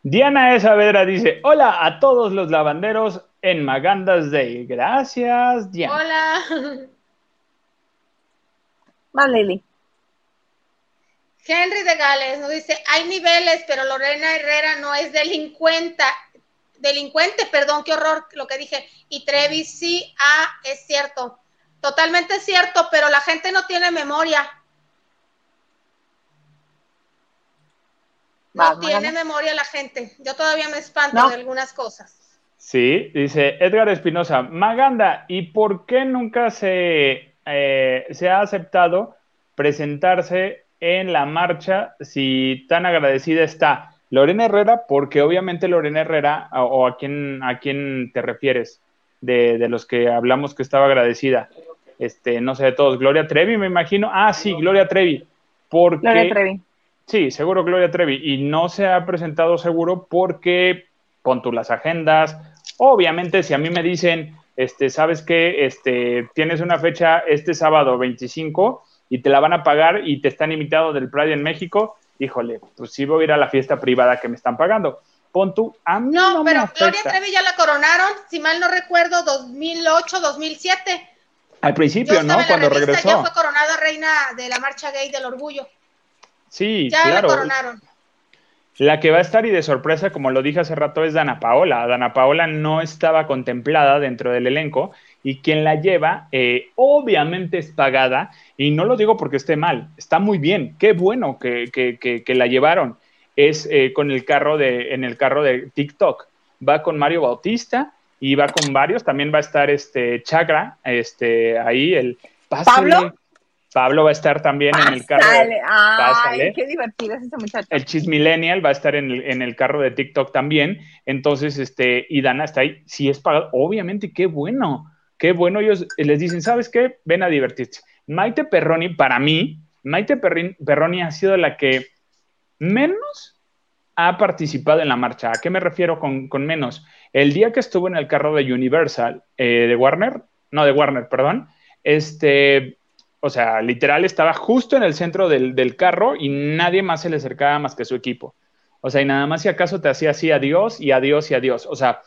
Diana E. Saavedra dice, hola a todos los lavanderos en Magandas Day. Gracias, Diana. Hola. [LAUGHS] Vas, Lili. Henry de Gales nos dice, hay niveles, pero Lorena Herrera no es delincuenta, delincuente, perdón, qué horror lo que dije. Y Trevi sí, ah, es cierto. Totalmente cierto, pero la gente no tiene memoria. No tiene memoria la gente. Yo todavía me espanto No. de algunas cosas. Sí, dice Edgar Espinosa, Maganda, ¿y por qué nunca se, eh, se ha aceptado presentarse en la marcha si tan agradecida está Lorena Herrera? Porque obviamente Lorena Herrera, o, o a quién a quién te refieres de, de los que hablamos que estaba agradecida, este, no sé de todos, Gloria Trevi, me imagino. Ah, sí, Gloria Trevi. Porque Gloria Trevi. Sí, seguro Gloria Trevi. Y no se ha presentado seguro porque pon tú las agendas. Obviamente, si a mí me dicen, este, sabes que este, tienes una fecha este sábado 25 y te la van a pagar y te están invitado del Pride en México, híjole, pues sí voy a ir a la fiesta privada que me están pagando. Pon tú, a mí No, no me pero Gloria. Trevi ya la coronaron, si mal no recuerdo, 2008, 2007. Al principio, ¿no? Cuando revista, regresó. Ya fue coronada reina de la marcha gay del orgullo. Sí, Ya claro. la coronaron. La que va a estar y de sorpresa, como lo dije hace rato, es Dana Paola. Dana Paola no estaba contemplada dentro del elenco y quien la lleva, eh, obviamente es pagada, y no lo digo porque esté mal, está muy bien, qué bueno que, que- que- que la llevaron. Es eh, con el carro de, en el carro de TikTok. Va con Mario Bautista y va con varios. También va a estar este Chagra, este, ahí, el pásale. ¿Pablo? Pablo va a estar también en el carro. de-. Ay, qué divertido es ese muchacho. el Cheese Millennial va a estar en el, en el carro de TikTok también. Entonces, este, y Dana está ahí. Si es pagado, obviamente, qué bueno. Qué bueno. Ellos les dicen, ¿sabes qué? Ven a divertirse. Maite Perroni, para mí, Maite Perroni ha sido la que menos ha participado en la marcha. ¿A qué me refiero con, con menos? El día que estuvo en el carro de Universal, eh, de Warner, no, de Warner, perdón, este, o sea, literal estaba justo en el centro del, del carro y nadie más se le acercaba más que su equipo. O sea, y nada más si acaso te hacía así adiós y adiós y adiós. O sea,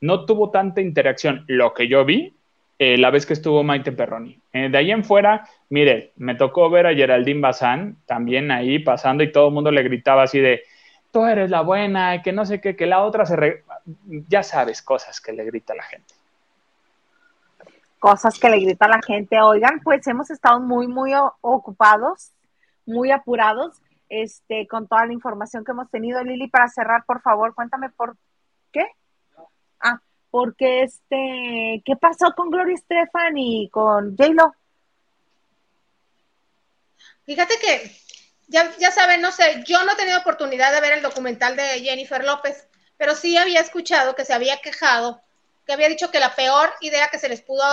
no tuvo tanta interacción. Lo que yo vi eh, la vez que estuvo Maite Perroni. Eh, de ahí en fuera, mire, me tocó ver a Geraldine Bazán también ahí pasando y todo el mundo le gritaba así de, tú eres la buena, que no sé qué, que la otra se... re-". Ya sabes cosas que le grita la gente. Cosas que le grita a la gente. Oigan, pues hemos estado muy, muy ocupados, muy apurados, este, con toda la información que hemos tenido. Lili, para cerrar, por favor, cuéntame por qué. Ah, porque este, ¿qué pasó con Gloria Estefan y con J-Lo? Fíjate que, ya, ya saben, no sé, yo no he tenido oportunidad de ver el documental de Jennifer López, pero sí había escuchado que se había quejado, que había dicho que la peor idea que se les pudo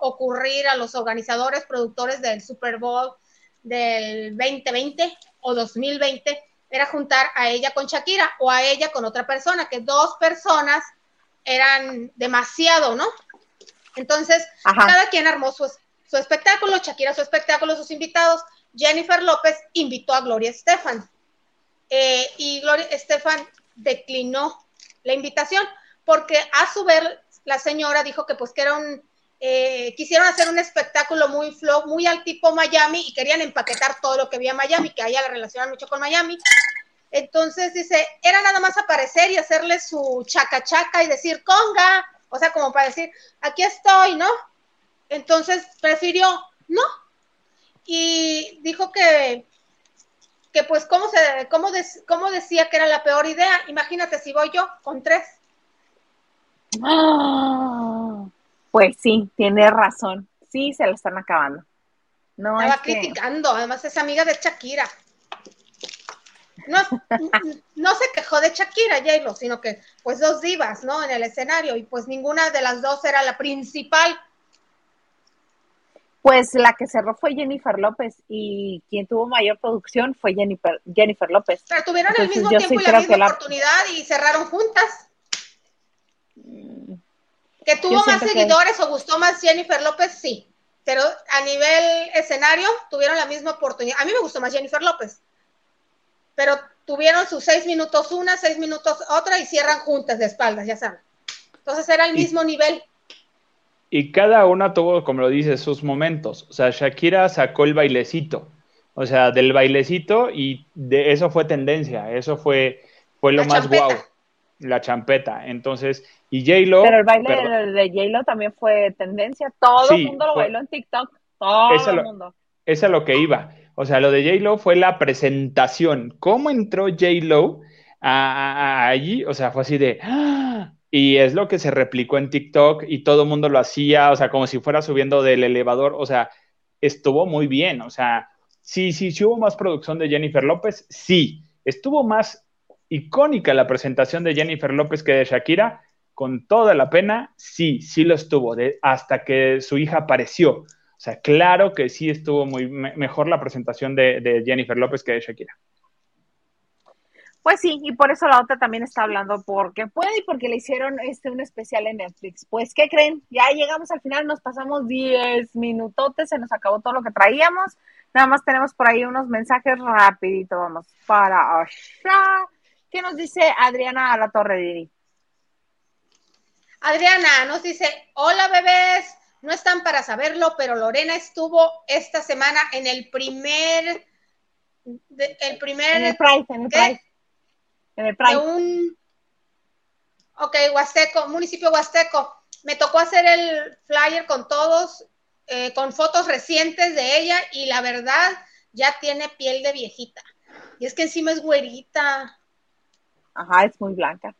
ocurrir a los organizadores, productores del Super Bowl del 2020 o 2020 era juntar a ella con Shakira o a ella con otra persona, que dos personas eran demasiado, ¿no? Entonces, Ajá. cada quien armó su, su espectáculo, Shakira su espectáculo, sus invitados. Jennifer López invitó a Gloria Estefan eh, y Gloria Estefan declinó la invitación porque a su vez la señora dijo que pues que era un, eh, quisieron hacer un espectáculo muy flow, muy al tipo Miami y querían empaquetar todo lo que había en Miami, que ella la relacionan mucho con Miami. Entonces dice, era nada más aparecer y hacerle su chaca chaca y decir conga, o sea, como para decir, aquí estoy, ¿no? Entonces prefirió, no. Y dijo que, que pues, ¿cómo, se, cómo, des- cómo decía que era la peor idea? Imagínate si voy yo con tres. [GASPS] Pues sí, tiene razón. Sí, se lo están acabando. No Estaba es que- criticando, además es amiga de Shakira. No, [LAUGHS] no se quejó de Shakira, J-Lo, sino que pues dos divas, ¿no? En el escenario y pues ninguna de las dos era la principal. Pues la que cerró fue Jennifer López y quien tuvo mayor producción fue Jennifer, Jennifer López. Pero tuvieron el mismo tiempo sí y la misma la- oportunidad y cerraron juntas. Que tuvo más que- seguidores o gustó más Jennifer López, sí. Pero a nivel escenario tuvieron la misma oportunidad. A mí me gustó más Jennifer López. Pero tuvieron sus seis minutos una, seis minutos otra y cierran juntas de espaldas, ya saben. Entonces era el Y- mismo nivel. Y cada una tuvo, como lo dices, sus momentos. O sea, Shakira sacó el bailecito. O sea, del bailecito y de eso fue tendencia. Eso fue, fue lo La más champeta. guau. La champeta. Entonces, y J-Lo. Pero el baile perdón, de, de J-Lo también fue tendencia. Todo el Sí, mundo lo fue- bailó en TikTok. Todo el mundo. es a lo que iba. O sea, lo de J-Lo fue la presentación. ¿Cómo entró J-Lo allí? O sea, fue así de. ¡ah! Y es lo que se replicó en TikTok y todo el mundo lo hacía, o sea, como si fuera subiendo del elevador. O sea, estuvo muy bien. O sea, sí, sí, sí hubo más producción de Jennifer López. Sí, estuvo más icónica la presentación de Jennifer López que de Shakira. Con toda la pena, sí, sí lo estuvo, de, hasta que su hija apareció. O sea, claro que sí estuvo muy me- mejor la presentación de, de Jennifer López que de Shakira. Pues sí, y por eso la otra también está hablando porque puede y porque le hicieron este un especial en Netflix. Pues, ¿qué creen? Ya llegamos al final, nos pasamos 10 minutotes, se nos acabó todo lo que traíamos, Nada más tenemos por ahí unos mensajes rapidito, vamos para allá. ¿Qué nos dice Adriana a la Torre Didi? Adriana nos dice, hola bebés, no están para saberlo, pero Lorena estuvo esta semana en el primer, el primer... En el Pride, en el Pride. En el. De un, ok, Huasteco, municipio Huasteco. Me tocó hacer el flyer con todos, eh, con fotos recientes de ella y la verdad ya tiene piel de viejita. Y es que encima es güerita. Ajá, es muy blanca.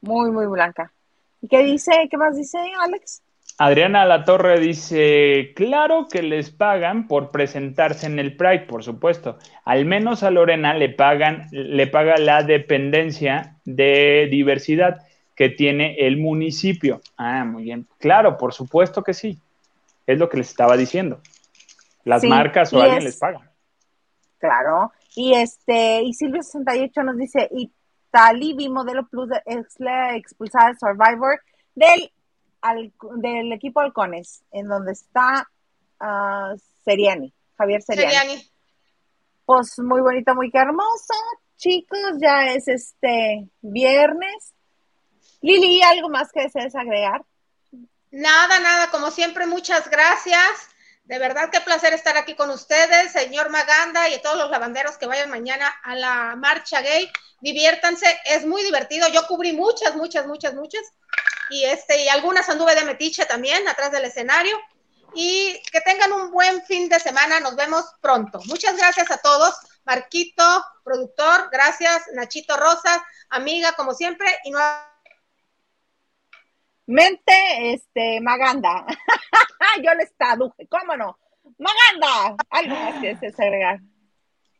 Muy, muy blanca. ¿Y qué dice? ¿Qué más dice Alex? Adriana La Torre dice, claro que les pagan por presentarse en el Pride, por supuesto. Al menos a Lorena le pagan, le paga la dependencia de diversidad que tiene el municipio. Ah, muy bien. Claro, por supuesto que sí. Es lo que les estaba diciendo. Las Sí, marcas o alguien es- les paga. Claro. Y este, y Silvio 68 nos dice, y Talibi Modelo Plus de- es la expulsada de Survivor del, al- del equipo Halcones, en donde está ah, Seriani, Javier Seriani. Seriani. Pues muy bonito, muy hermoso. Chicos, ya es este viernes. Lili, ¿algo más que desees agregar? Nada, nada, como siempre, muchas gracias. De verdad, qué placer estar aquí con ustedes, señor Maganda y todos los lavanderos que vayan mañana a la marcha gay. Diviértanse, es muy divertido. Yo cubrí muchas, muchas, muchas, muchas. Y este, y algunas anduve de metiche también atrás del escenario. Y que tengan un buen fin de semana. Nos vemos pronto. Muchas gracias a todos. Marquito, productor, gracias. Nachito Rosas, amiga, como siempre. Y no Mente, este, Maganda. [LAUGHS] Yo les traduje, ¿cómo no? Maganda, algo más que desees agregar.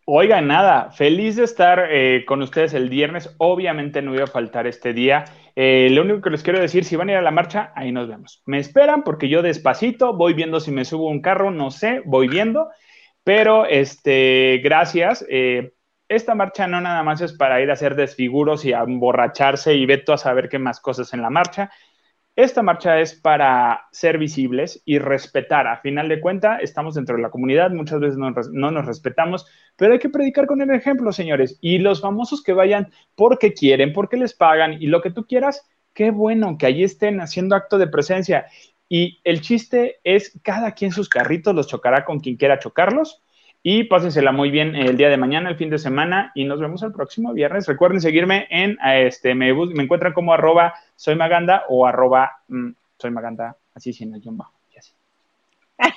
Oigan, nada, feliz de estar eh, con ustedes el viernes. Obviamente no iba a faltar este día. Eh, lo único que les quiero decir, si van a ir a la marcha, ahí nos vemos. Me esperan porque yo despacito voy viendo si me subo un carro, no sé, voy viendo. Pero, este, gracias. Eh, esta marcha no nada más es para ir a hacer desfiguros y a emborracharse y veto a saber qué más cosas en la marcha. Esta marcha es para ser visibles y respetar. A final de cuentas, estamos dentro de la comunidad, muchas veces no nos respetamos, pero hay que predicar con el ejemplo, señores. Y los famosos que vayan porque quieren, porque les pagan y lo que tú quieras, qué bueno que allí estén haciendo acto de presencia. Y el chiste es cada quien sus carritos los chocará con quien quiera chocarlos. Y pásensela muy bien el día de mañana, el fin de semana, y nos vemos el próximo viernes. Recuerden seguirme en, este, me, bus- me encuentran como arroba soy maganda o arroba mm, soy maganda, así sin el guion bajo. y así. [LAUGHS]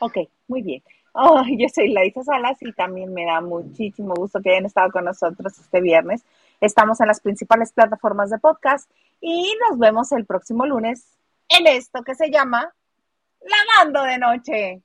Ok, muy bien. Oh, yo soy Laisa Salas y también me da muchísimo gusto que hayan estado con nosotros este viernes. Estamos en las principales plataformas de podcast y nos vemos el próximo lunes en esto que se llama Lavando de Noche.